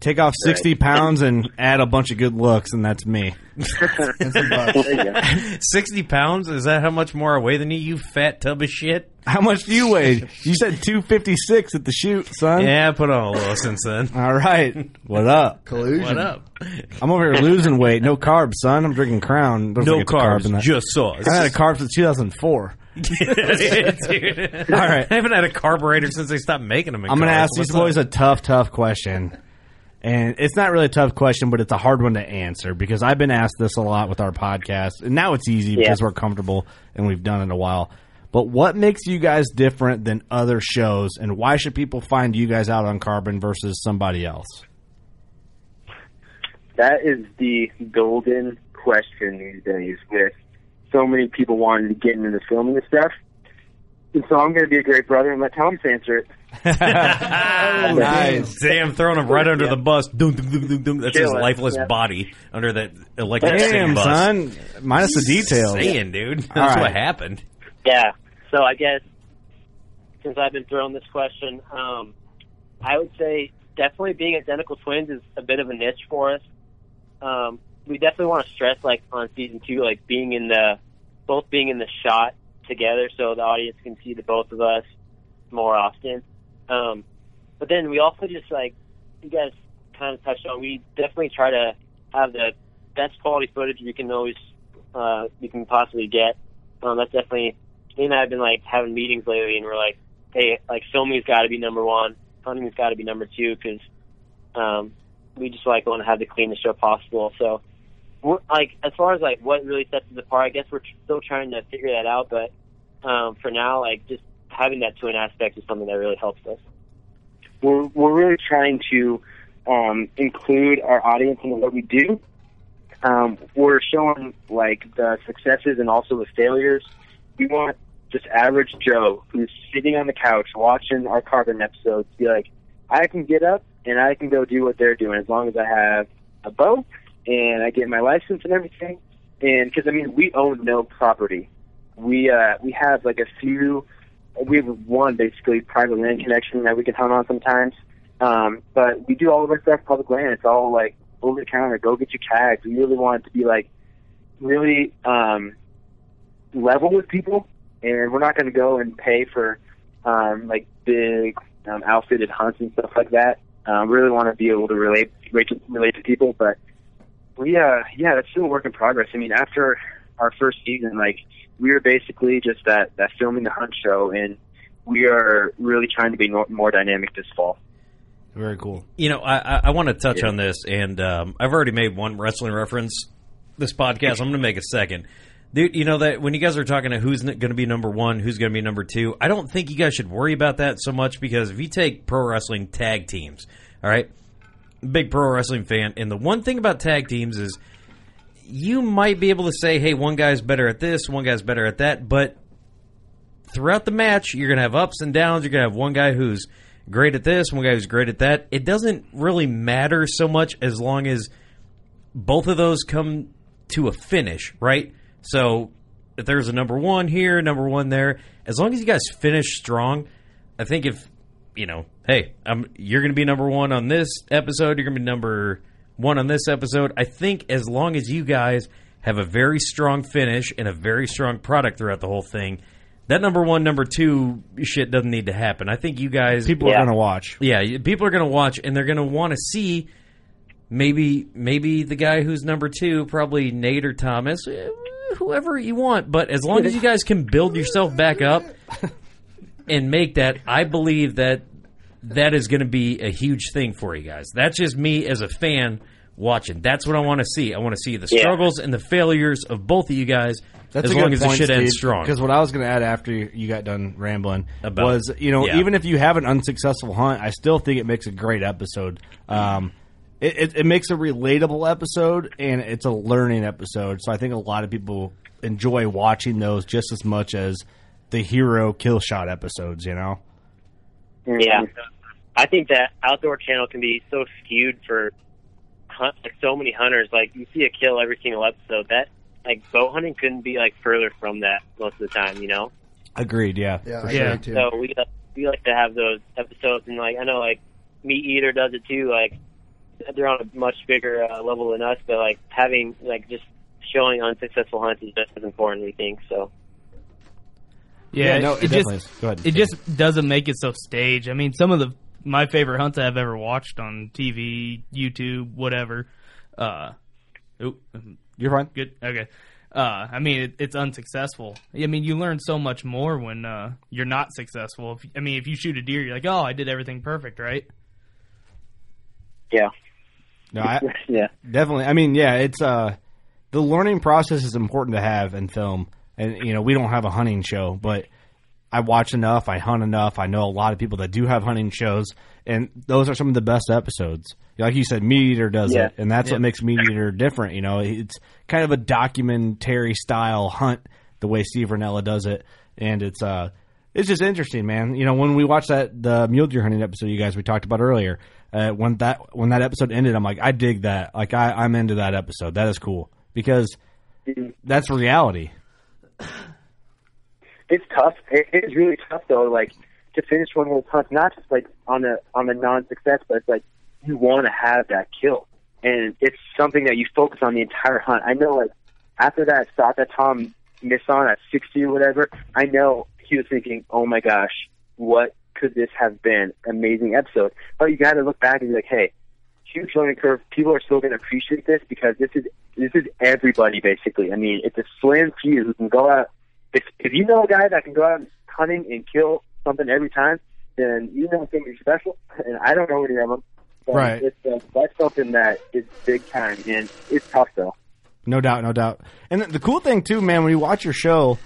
Take off 60 pounds and add a bunch of good looks, and that's me.
And some bucks.
There you go.
Sixty pounds? Is that how much more I weigh than you? You fat tub of shit.
How much do you weigh? You said 256 at the shoot, son.
Yeah, I put on a little since then.
All right. What up?
Collusion.
What up?
I'm over here losing weight. No carbs, son. I'm drinking Crown. Don't
No
forget the carb
carbs, just sauce.
I had a carb since 2004.
Dude.
All right.
I haven't had a carburetor since they stopped making them. In
I'm going to
cars.
ask these
What's
boys
up?
a tough, tough question. And it's not really a tough question, but it's a hard one to answer because I've been asked this a lot with our podcast. And now it's easy because we're comfortable and we've done it a while. But what makes you guys different than other shows? And why should people find you guys out on Carbon versus somebody else?
That is the golden question these days with so many people wanting to get into the filming and stuff. And so I'm going to be a great brother and let Thomas answer it.
nice.
Damn, throwing him right under
Yeah.
the bus. That's his
Kill it.
lifeless
Yeah.
body under that electric city
Damn,
bus.
son. Minus the details.
Saying, dude. That's
All right.
what happened.
Yeah. So I guess since I've been thrown this question, um, I would say definitely being identical twins is a bit of a niche for us. Um, we definitely want to stress like on season two, like being in the both being in the shot together, so the audience can see the both of us more often. Um, but then we also just like you guys kind of touched on. We definitely try to have the best quality footage we can always uh, we can possibly get. Um, that's definitely. Me and I have been like having meetings lately, and we're like, hey, like filming's got to be number one, hunting's got to be number two, because um, we just like want to have the cleanest show possible. So, we're, like as far as like what really sets us apart, I guess we're tr- still trying to figure that out. But um, for now, like just having that twin aspect is something that really helps us.
We're we're really trying to um, include our audience in what we do. Um, we're showing like the successes and also the failures. We want just average Joe who's sitting on the couch watching our carbon episodes to be like, I can get up and I can go do what they're doing as long as I have a boat and I get my license and everything. And because I mean, we own no property. We uh, we have like a few. We have one basically private land connection that we can hunt on sometimes. Um, but we do all of our stuff public land. It's all like over the counter. Go get your tags. We really want it to be like really um, level with people, and we're not going to go and pay for um, like big um, outfitted hunts and stuff like that. Um, we really want to be able to relate relate to, relate to people, but we uh yeah, that's still a work in progress. I mean, after our first season, like we were basically just that that filming the hunt show, and we are really trying to be more, more dynamic this fall.
Very cool.
You know, I, I, I want to touch on this, and um, I've already made one wrestling reference this podcast. I'm going to make a second. Dude, you know that when you guys are talking to who's going to be number one, who's going to be number two, I don't think you guys should worry about that so much because if you take pro wrestling tag teams, all right, big pro wrestling fan, and the one thing about tag teams is you might be able to say, hey, one guy's better at this, one guy's better at that, but throughout the match, you're going to have ups and downs. You're going to have one guy who's great at this, one guy who's great at that. It doesn't really matter so much as long as both of those come to a finish, right? So if there's a number one here, number one there, as long as you guys finish strong, I think if you know, hey, I'm you're going to be number one on this episode, you're going to be number one on this episode. I think as long as you guys have a very strong finish and a very strong product throughout the whole thing, that number one, number two shit doesn't need to happen. I think you guys
People are going to watch.
yeah, people are going to watch and they're going to want to see maybe maybe the guy who's number 2, probably Nate or Thomas, eh, whoever you want, but as long as you guys can build yourself back up and make that, I believe that that is going to be a huge thing for you guys. That's just me as a fan watching. That's what I want to see. I want to see the
Yeah.
struggles and the failures of both of you guys
That's
as
a
long
good
as
point,
the shit ends strong.
Because what I was going to add after you you got done rambling
About-
was, you know,
yeah.
even if you have an unsuccessful hunt, I still think it makes a great episode. Um, it, it, it makes a relatable episode and it's a learning episode. So I think a lot of people enjoy watching those just as much as the hero kill shot episodes. You know,
Yeah, I think that outdoor channel can be so skewed for hunt, like so many hunters. Like you see a kill every single episode. That like bow hunting couldn't be like further from that most of the time. You know.
agreed. Yeah,
Yeah,
for
I
sure.
agree.
So we we like to have those episodes, and like I know like Meat Eater does it too. Like they're on a much bigger uh, level than us, but like having like just showing unsuccessful hunts is just as important. We think so.
Yeah,
Yeah, no, it
it, just
is. Go ahead.
it just doesn't make it so staged. I mean, some of the my favorite hunts I've ever watched on TV, YouTube, whatever. Uh, oh,
You're fine.
good. Okay. Uh, I mean, it, it's unsuccessful. I mean, you learn so much more when uh, you're not successful. If, I mean, if you shoot a deer, you're like, oh, I did everything perfect, right?
Yeah.
No, I,
yeah.
Definitely. I mean, yeah, it's uh the learning process is important to have in film. And you know, we don't have a hunting show, but I watch enough, I hunt enough. I know a lot of people that do have hunting shows, and those are some of the best episodes. Like you said, Meat Eater does
Yeah.
it, and that's
Yeah.
what makes Meat Eater different. You know, it's kind of a documentary style hunt, the way Steve Rinella does it, and it's uh, it's just interesting, man. You know, when we watched that the mule deer hunting episode, you guys we talked about earlier, uh, when that when that episode ended, I'm like, I dig that. Like, I, I'm into that episode. That is cool because that's reality.
It's tough. It, it's really tough though. Like to finish one of those hunts, not just like on a on a non-success, but it's like you want to have that kill, and it's something that you focus on the entire hunt. I know, like after that shot that Tom missed on at 60 or whatever, I know he was thinking, "Oh my gosh, what could this have been? Amazing episode." But you got to look back and be like, "Hey, huge learning curve. People are still going to appreciate this because this is this is everybody basically. I mean, it's a slim few who can go out. If if you know a guy that can go out hunting and kill something every time, then you know something special. And I don't know any of them. But
Right.
It's uh, that's something that is big time, and it's tough though.
No doubt, no doubt. And the cool thing too, man, when you watch your show,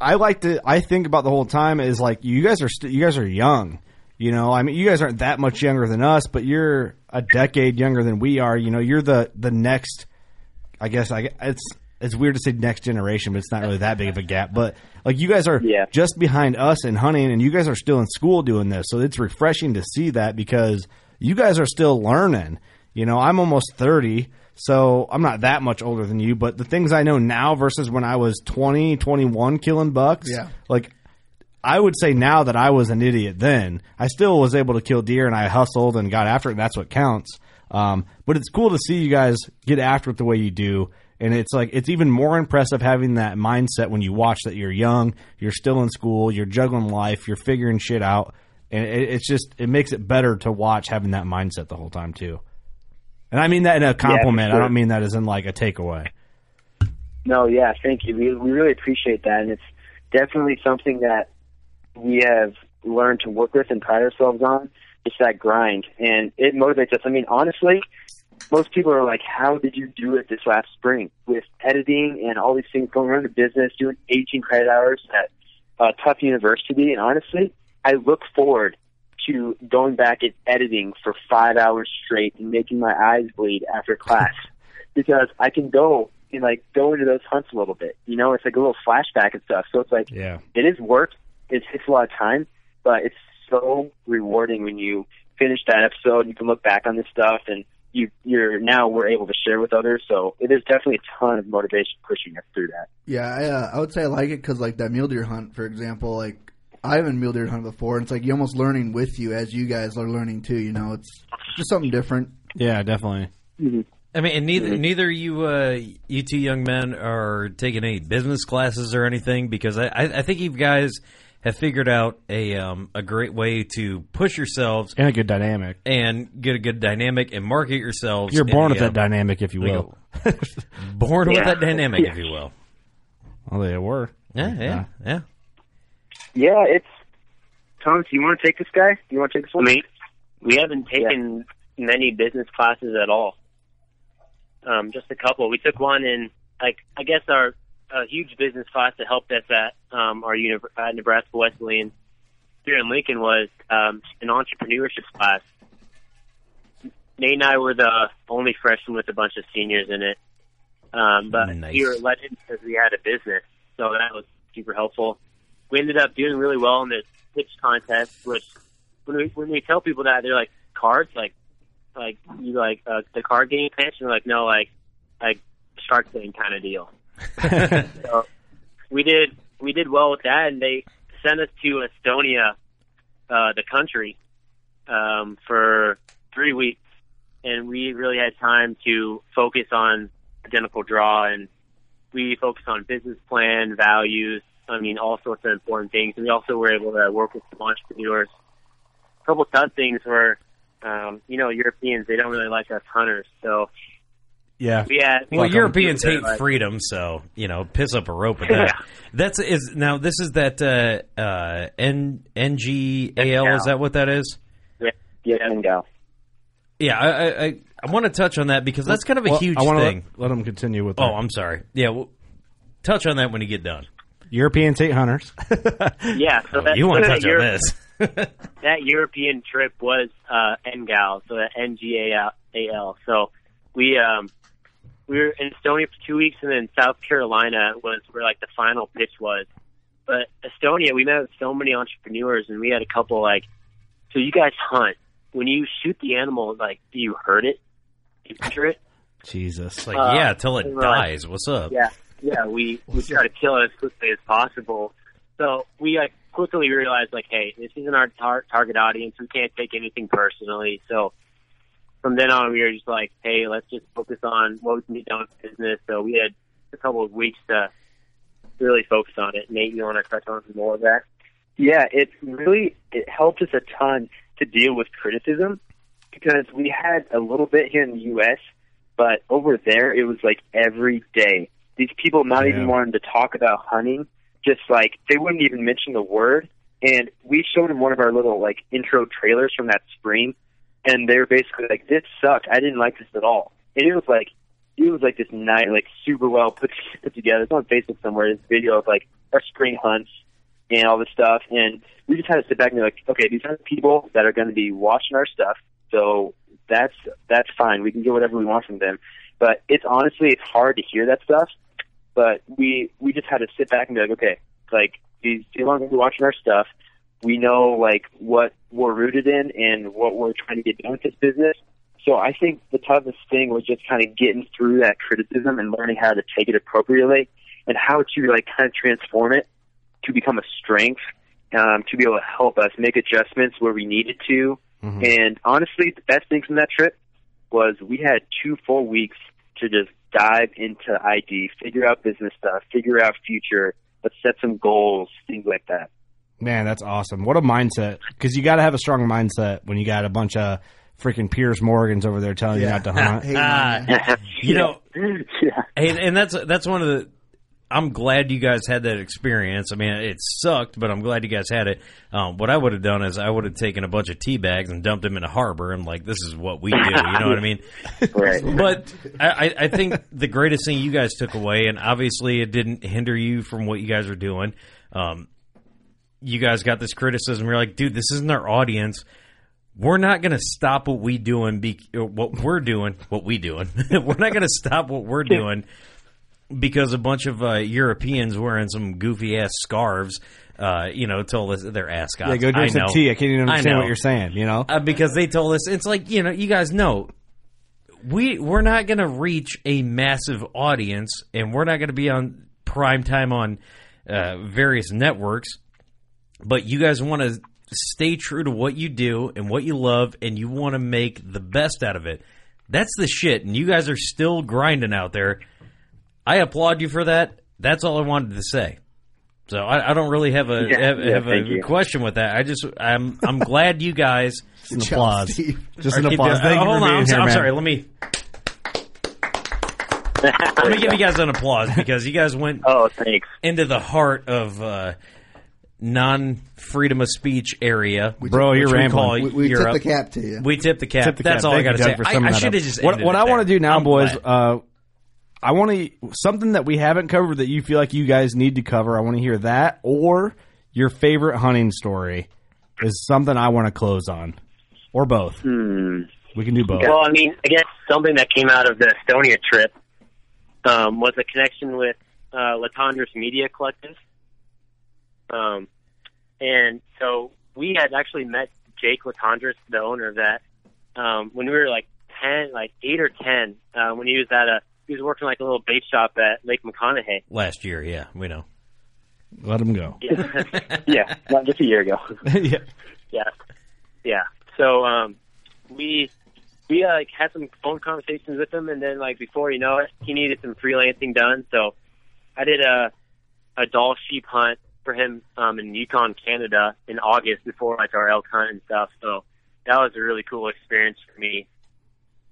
I like to. I think about the whole time is like you guys are st- you guys are young. You know, I mean, you guys aren't that much younger than us, but you're a decade younger than we are. You know, you're the the next. I guess I it's it's weird to say next generation, but it's not really that big of a gap. But like you guys are just behind us in hunting, and you guys are still in school doing this, so it's refreshing to see that because you guys are still learning. You know, I'm almost thirty, so I'm not that much older than you. But the things I know now versus when I was 20, 21 killing bucks,
Yeah.
like I would say now that I was an idiot then. I still was able to kill deer and I hustled and got after it. And that's what counts. Um, but it's cool to see you guys get after it the way you do. And it's like, it's even more impressive having that mindset when you watch that you're young, you're still in school, you're juggling life, you're figuring shit out. And it, it's just, it makes it better to watch having that mindset the whole time too. And I mean that in a compliment. I
sure.
don't mean that as in like a takeaway.
No, yeah, thank you. We we really appreciate that, and it's definitely something that we have learned to work with and pride ourselves on. It's that grind, and it motivates us. I mean, honestly, most people are like, "How did you do it this last spring with editing and all these things going on in the business, doing 18 credit hours at uh, tough university?" And honestly, I look forward to going back and editing for five hours straight and making my eyes bleed after class because I can go and like go into those hunts a little bit. You know, it's like a little flashback and stuff. So it's like
Yeah.
it is work. It takes a lot of time, but it's so rewarding when you finish that episode. You can look back on this stuff, and you you're now we're able to share with others. So it is definitely a ton of motivation pushing us through that.
Yeah, I, uh, I would say I like it because like that mule deer hunt, for example, like I haven't mule deer hunted before, and it's like you're almost learning with you as you guys are learning too. You know, it's just something different.
Yeah, definitely.
I mean, and neither neither you uh, you two young men are taking any business classes or anything because I, I, I think you guys have figured out a um, a great way to push yourselves
And a good dynamic.
and get a good dynamic and market yourselves.
You're born
the,
with that
uh,
dynamic, if you will.
a- born with that dynamic,
Yeah.
if you will.
Well, they were.
Yeah, yeah, yeah.
Yeah, it's Thomas. You want to take this guy? You want to take this one?
Me? We haven't taken many business classes at all. Um, just a couple. We took one in, like, I guess our a huge business class that helped us at um, our uni- at Nebraska Wesleyan here in Lincoln was um, an entrepreneurship class. Nate and I were the only freshmen with a bunch of seniors in it. Um, but
Nice.
we were in because we had a business, so that was super helpful. We ended up doing really well in this pitch contest, which when we when we tell people that they're like cards, like like you like uh, the card game pitch, and they're like no, like like Shark Tank kind of deal. So we did we did well with that, and they sent us to Estonia, uh, the country, um, for three weeks, and we really had time to focus on identical draw, and we focused on business plan, values. I mean, all sorts of important things, and we also were able to work with some entrepreneurs. A couple tough things were, um, you know, Europeans they don't really like us hunters, so
Yeah.
we had
Well,
we
Europeans hate
that, like,
freedom, so you know, piss up a rope with that. That's is now. This is that uh, uh, N NGAL. Is that what that is?
Yeah, yeah, and go.
Yeah, I I, I, I want to touch on that because that's kind of a
Well,
huge
I wanna
thing.
Let, let them continue with.
That.
Oh,
I'm sorry. Yeah, well, touch on that when you get done.
European tate hunters.
Yeah, so that,
you want to touch on
Europe-
this?
that European trip was uh, NGAL, so that N G A L. So we um we were in Estonia for two weeks, and then South Carolina was where like the final pitch was. But Estonia, we met with so many entrepreneurs, and we had a couple like, so you guys hunt. When you shoot the animal, like, do you hurt it? Do you picture it?
Jesus.
Like,
Uh,
yeah, till it
and we're like,
dies. What's up?
Yeah, yeah. We we try to kill it as quickly as possible. So we like quickly realized like, hey, this isn't our tar- target audience. We can't take anything personally. So from then on, we were just like, hey, let's just focus on what we can get done with business. So we had a couple of weeks to really focus on it. Nate, you want to touch on some more of that?
Yeah, it really it helped us a ton to deal with criticism because we had a little bit here in the U.S., but over there it was like every day. These people not
Yeah.
even wanting to talk about hunting, just like they wouldn't even mention the word. And we showed them one of our little like intro trailers from that spring, and they were basically like, "This sucked. I didn't like this at all." And it was like it was like this night, like super well put put together. It's on Facebook somewhere. This video of like our spring hunts and all this stuff, and we just had to sit back and be like, okay, these are the people that are going to be watching our stuff, so that's that's fine. We can get whatever we want from them. But it's honestly it's hard to hear that stuff. But we we just had to sit back and be like, okay, like these people are going to be watching our stuff. We know like what we're rooted in and what we're trying to get done with this business. So I think the toughest thing was just kind of getting through that criticism and learning how to take it appropriately and how to like kind of transform it to become a strength, um, to be able to help us make adjustments where we needed to. And honestly, the best thing from that trip was we had two full weeks to just dive into ID, figure out business stuff, figure out future, let's set some goals, things like that.
Man, that's awesome. What a mindset. Because you got to have a strong mindset when you got a bunch of freaking Piers Morgans over there telling you not to hunt.
Ah, you know,
yeah.
and, and that's that's one of the. I'm glad you guys had that experience. I mean, it sucked, but I'm glad you guys had it. Um, what I would have done is I would have taken a bunch of tea bags and dumped them in a harbor, and like, this is what we do. You know what I mean?
Right.
But I, I- I think the greatest thing you guys took away, and obviously it didn't hinder you from what you guys were doing. Um, you guys got this criticism. You're like, dude, this isn't our audience. We're not going to stop what we doing. Be what we're doing. What we doing. we're not going to stop what we're doing because a bunch of uh, Europeans wearing some goofy ass scarves. Uh, you know, told us their ascot.
Yeah, go drink
I
some
know.
tea. I can't even understand what you're saying, you know?
Uh, because they told us it's like you know you guys know we we're not going to reach a massive audience and we're not going to be on prime time on uh, various networks but you guys want to stay true to what you do and what you love and you want to make the best out of it that's the shit and you guys are still grinding out there i applaud you for that that's all i wanted to say so I, I don't really have a
Yeah,
have,
yeah,
have a
you.
question with that. I just I'm I'm glad you guys
Just an applause. Just an applause.
doing-
Thank you
hold
for
on,
being
I'm,
here,
I'm sorry. Let me let me give you guys an applause because you guys went
oh thanks
into the heart of uh, non freedom of speech area,
Bro, you're
we
rambling.
call
We, we tip the cap to you.
We tip the cap.
Tip the
That's
cap.
all I got to say.
For
I, I should have just
What,
ended
what
it
I want to do now,
I'm
boys, uh, I want to something that we haven't covered that you feel like you guys need to cover. I want to hear that or your favorite hunting story is something I want to close on, or both.
Hmm.
We can do both.
Well, I mean, I guess something that came out of the Estonia trip um, was a connection with uh, Latondras Media Collective. Um, and so we had actually met Jake Latondras, the owner of that, um, when we were like 10, like 8 or 10, uh, when he was at a, he was working like a little bait shop at Lake McConaughy.
last year. Yeah, we know.
Let him go.
Yeah, yeah, not just a year ago.
yeah.
yeah, yeah. So um, we we uh, like had some phone conversations with him, and then like before you know it, he needed some freelancing done. So I did a a Dall sheep hunt for him um, in Yukon, Canada, in August before like our elk hunt and stuff. So that was a really cool experience for me.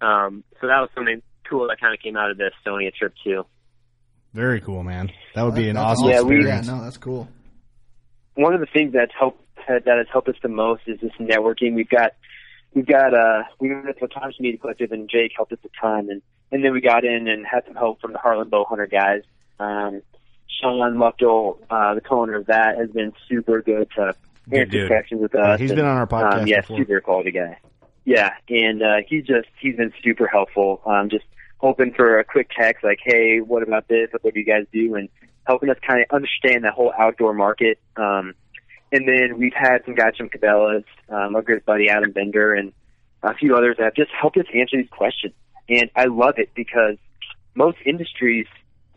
Um, so that was something cool that kind of came out of the Estonia trip too.
Very cool, man. That would be an
That's
awesome
Yeah, we-
Yeah, no, that's cool.
one of the things that's helped that has helped us the most is this networking. We've got we've got uh we were at the Times Media Collective and Jake helped us a ton and and then we got in and had some help from the Heartland Bow Hunter guys. Um Sean Luckdale, uh the co-owner of that, has been super good to answer questions with
Yeah,
us.
he's
and,
been on our podcast
Um, yeah,
before.
super quality guy. Yeah, and uh he just he's been super helpful. Um just hoping for a quick text like, Hey, what about this? What do you guys do? And helping us kind of understand the whole outdoor market. Um and then we've had some guys from Cabela's, um, our good buddy Adam Bender, and a few others that have just helped us answer these questions. And I love it because most industries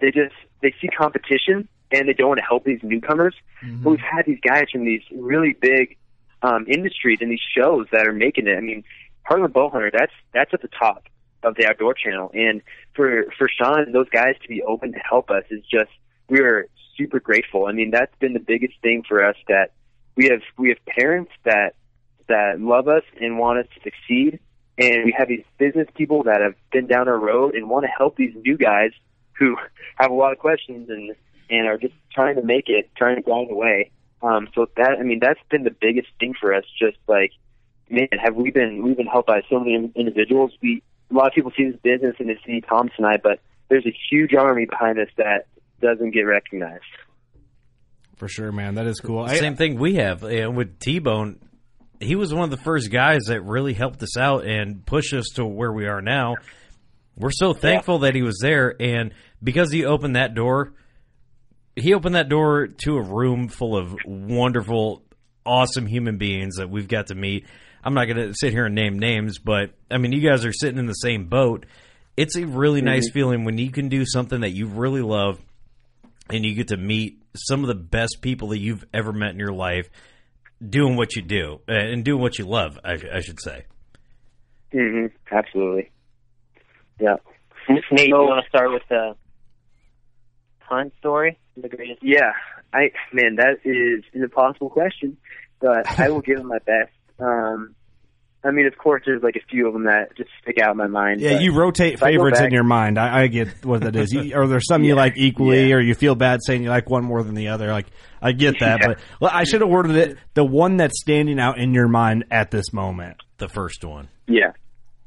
they just they see competition and they don't want to help these newcomers.
Mm-hmm.
But we've had these guys from these really big um, industries and these shows that are making it. I mean, Heartland Bowhunter, that's that's at the top of the outdoor channel, and for for Sean and those guys to be open to help us is just we are super grateful. I mean, that's been the biggest thing for us that we have we have parents that that love us and want us to succeed, and we have these business people that have been down our road and want to help these new guys who have a lot of questions and and are just trying to make it, trying to grind away. Um, so that I mean, that's been the biggest thing for us. Just like, man, have we been we've been helped by so many individuals. We a lot of people see this business and they see Thomas and I, but there's a huge army behind us that doesn't get recognized.
For sure, man. That is cool.
Same thing we have uh, with T Bone. He was one of the first guys that really helped us out and pushed us to where we are now. We're so thankful that he was there, and because he opened that door, he opened that door to a room full of wonderful, awesome human beings that we've got to meet. I'm not going to sit here and name names, but I mean, you guys are sitting in the same boat. It's a really nice
Mhm.
feeling when you can do something that you really love and you get to meet some of the best people that you've ever met in your life doing what you do uh, and doing what you love, I, I should say.
hmm Absolutely. Yeah.
Nate, you want to start with the hunt story? The greatest.
Yeah, I man, that is an impossible question, but I will give it my best. Um, I mean, of course, there's like a few of them that just stick out in my mind.
Yeah, you rotate
if I go
favorites in your mind. I, I get what that is. You, or there's some you like equally, or you feel bad saying you like one more than the other. Like I get that,
Yeah.
but well, I should have worded it the one that's standing out in your mind at this moment.
The first one.
Yeah.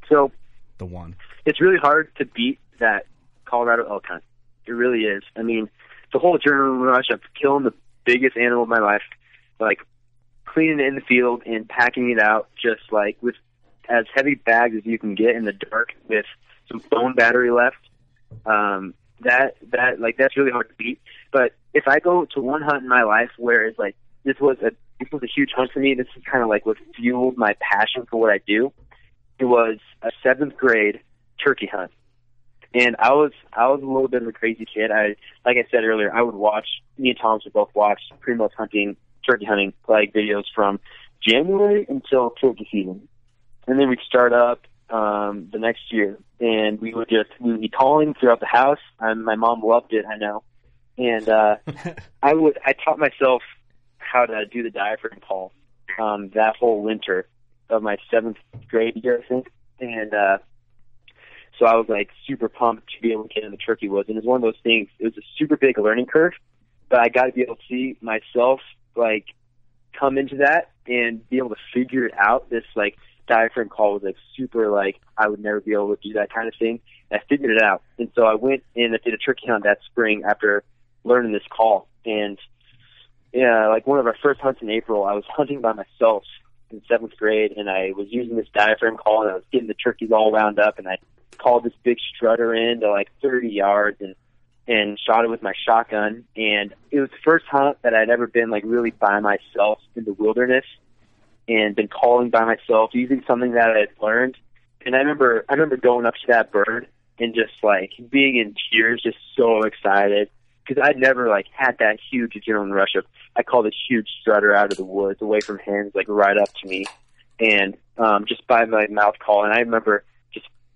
So
the one.
it's really hard to beat that Colorado elk hunt. It really is. I mean, the whole adrenaline rush of killing the biggest animal of my life, like cleaning it in the field and packing it out just like with as heavy bags as you can get in the dark with some phone battery left. Um, that that like that's really hard to beat. But if I go to one hunt in my life where it's like this was a this was a huge hunt for me. This is kind of like what fueled my passion for what I do. It was a seventh grade turkey hunt. And I was I was a little bit of a crazy kid. I like I said earlier, I would watch me and Thomas would both watch Primos hunting, turkey hunting like videos from January until turkey season. And then we'd start up um the next year and we would just we would be calling throughout the house. Um, my mom loved it, I know. And uh I would I taught myself how to do the diaphragm call um that whole winter of my seventh grade year, I think. And uh so I was like super pumped to be able to get in the turkey woods. And it was one of those things, it was a super big learning curve, but I got to be able to see myself like come into that and be able to figure it out. This like diaphragm call was like super like, I would never be able to do that kind of thing. And I figured it out. And so I went and I did a turkey hunt that spring after learning this call. And yeah, like one of our first hunts in April, I was hunting by myself in seventh grade and I was using this diaphragm call and I was getting the turkeys all wound up and I called this big strutter in to like 30 yards and and shot it with my shotgun. And it was the first hunt that I'd ever been like really by myself in the wilderness and been calling by myself using something that I had learned. And I remember I remember going up to that bird and just like being in tears just so excited because I'd never like had that huge adrenaline rush of I called this huge strutter out of the woods away from hens like right up to me. And um just by my mouth call and I remember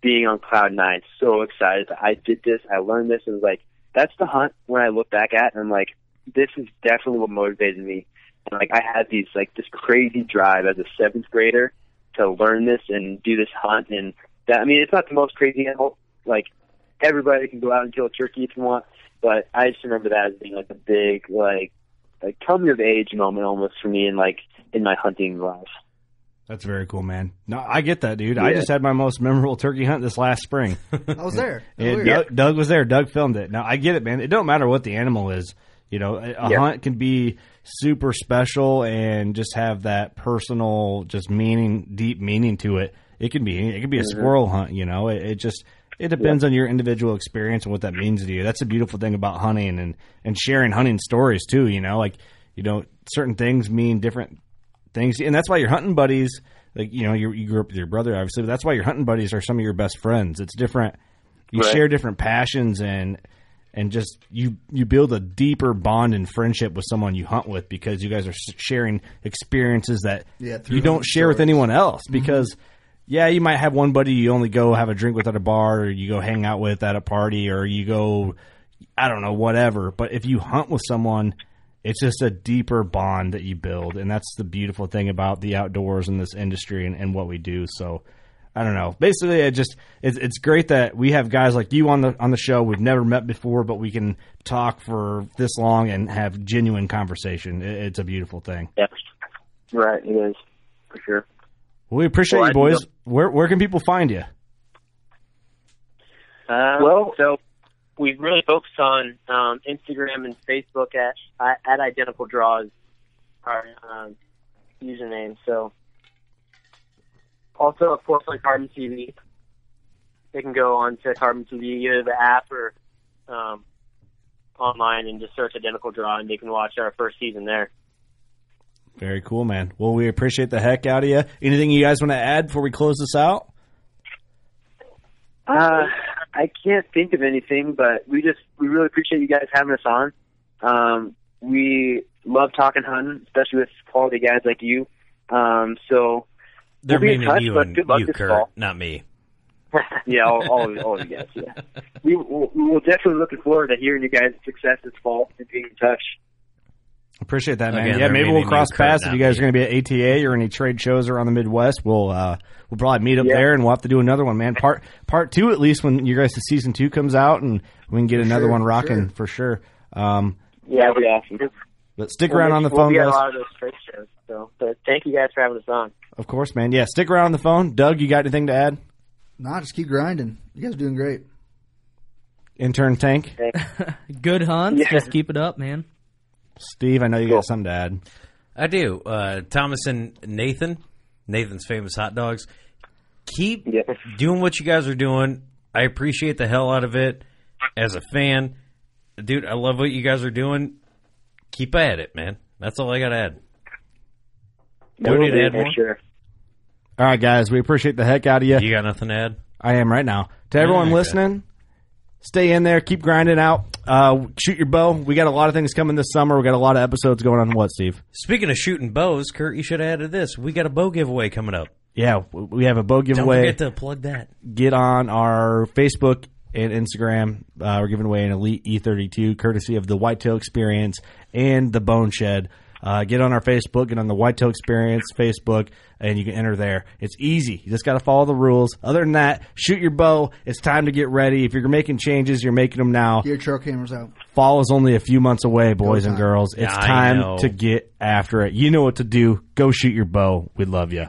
being on cloud nine. So excited. That I did this. I learned this. And like that's the hunt when I look back at and I'm like this is definitely what motivated me. And like I had these like this crazy drive as a seventh grader to learn this and do this hunt. And that I mean it's not the most crazy animal. Like everybody can go out and kill a turkey if you want but I just remember that as being like a big like like coming of age moment almost for me in like in my hunting life.
That's very cool, man. No, I get that, dude. I just had my most memorable turkey hunt this last spring.
I was there. It was
Doug, Doug was there. Doug filmed it. Now I get it, man. It don't matter what the animal is. You know, a
Yeah.
hunt can be super special and just have that personal, just meaning, deep meaning to it. It can be. It can be a
Mhm.
squirrel hunt. You know, it, it just it depends on your individual experience and what that means to you. That's a beautiful thing about hunting and and sharing hunting stories too. You know, like you know, certain things mean different things, and that's why your hunting buddies, like you know, you, you grew up with your brother, obviously, but that's why your hunting buddies are some of your best friends. It's different. You
Right.
share different passions, and and just you you build a deeper bond and friendship with someone you hunt with because you guys are sharing experiences that
Yeah,
you don't
hunting
share with anyone else
Mm-hmm.
because yeah you might have one buddy you only go have a drink with at a bar or you go hang out with at a party or you go I don't know whatever but if you hunt with someone it's just a deeper bond that you build and that's the beautiful thing about the outdoors and this industry and, and what we do so I don't know. Basically, it just it's it's great that we have guys like you on the on the show. We've never met before, but we can talk for this long and have genuine conversation. It, it's a beautiful thing.
Yeah. Right, it is for sure.
Well, we appreciate
Well,
you, boys. Where where can people find you?
Uh, well, so we really focus on um, Instagram and Facebook at at Identical Draws, our um, username. So, also of course on Carbon TV, they can go on to Carbon TV either the app or um, online and just search Identical Draw, and they can watch our first season there.
Very cool, man. Well, we appreciate the heck out of you. Anything you guys want to add before we close this out?
Uh, I can't think of anything, but we just we really appreciate you guys having us on. Um, we love talking hunting, especially with quality guys like you. Um, so
They're
we'll be in touch,
you
but
and
good luck
you,
this
Kurt,
fall.
not me.
yeah, all, all, of, all of you guys. Yeah, we we'll, we're definitely looking forward to hearing you guys' success this fall and being in touch.
Appreciate that, man.
Again,
yeah, maybe we'll cross paths if you guys are going to be at ATA or any trade shows around the Midwest. We'll uh, we'll probably meet up
Yeah.
there, and we'll have to do another one, man. Part part two, at least when you guys' the season two comes out, and we can get another
sure,
one
for
rocking
sure.
for sure. Um,
Yeah, that'd be awesome.
but stick
We'll
around
make-
on the
we'll
phone,
be at
guys.
a lot of those trade shows. So, but thank you guys for having us on.
Of course, man. Yeah, stick around on the phone. Doug, you got anything to add?
Nah, just keep grinding. You guys are doing great.
Intern Tank,
Good hunts.
Yeah.
Just keep it up, man.
Steve, I know you got something to add.
I do. Uh, Thomas and Nathan, Nathan's famous hot dogs. Keep
Yeah.
doing what you guys are doing. I appreciate the hell out of it as a fan. Dude, I love what you guys are doing. Keep at it, man. That's all I got to add. Do we need to add more?
sure.
All right, guys, we appreciate the heck out of you.
You got nothing to add?
I am right now. To everyone
Okay.
listening, stay in there, keep grinding out, uh, shoot your bow. We got a lot of things coming this summer. We got a lot of episodes going on. What, Steve?
Speaking of shooting bows, Kurt, you should have added this. We got a bow giveaway coming up.
Yeah, we have a bow giveaway.
Don't forget to plug that.
Get on our Facebook and Instagram. Uh, we're giving away an Elite E32, courtesy of the Whitetail Experience and the Bone Shed. Uh, get on our Facebook, get on the Whitetail Experience Facebook, and you can enter there. It's easy. You just got to follow the rules. Other than that, shoot your bow. It's time to get ready. If you're making changes, you're making them now.
Get your trail cameras out.
Fall is only a few months away, boys and girls. It's
I
time
know.
to get after it. You know what to do. Go shoot your bow. We love you.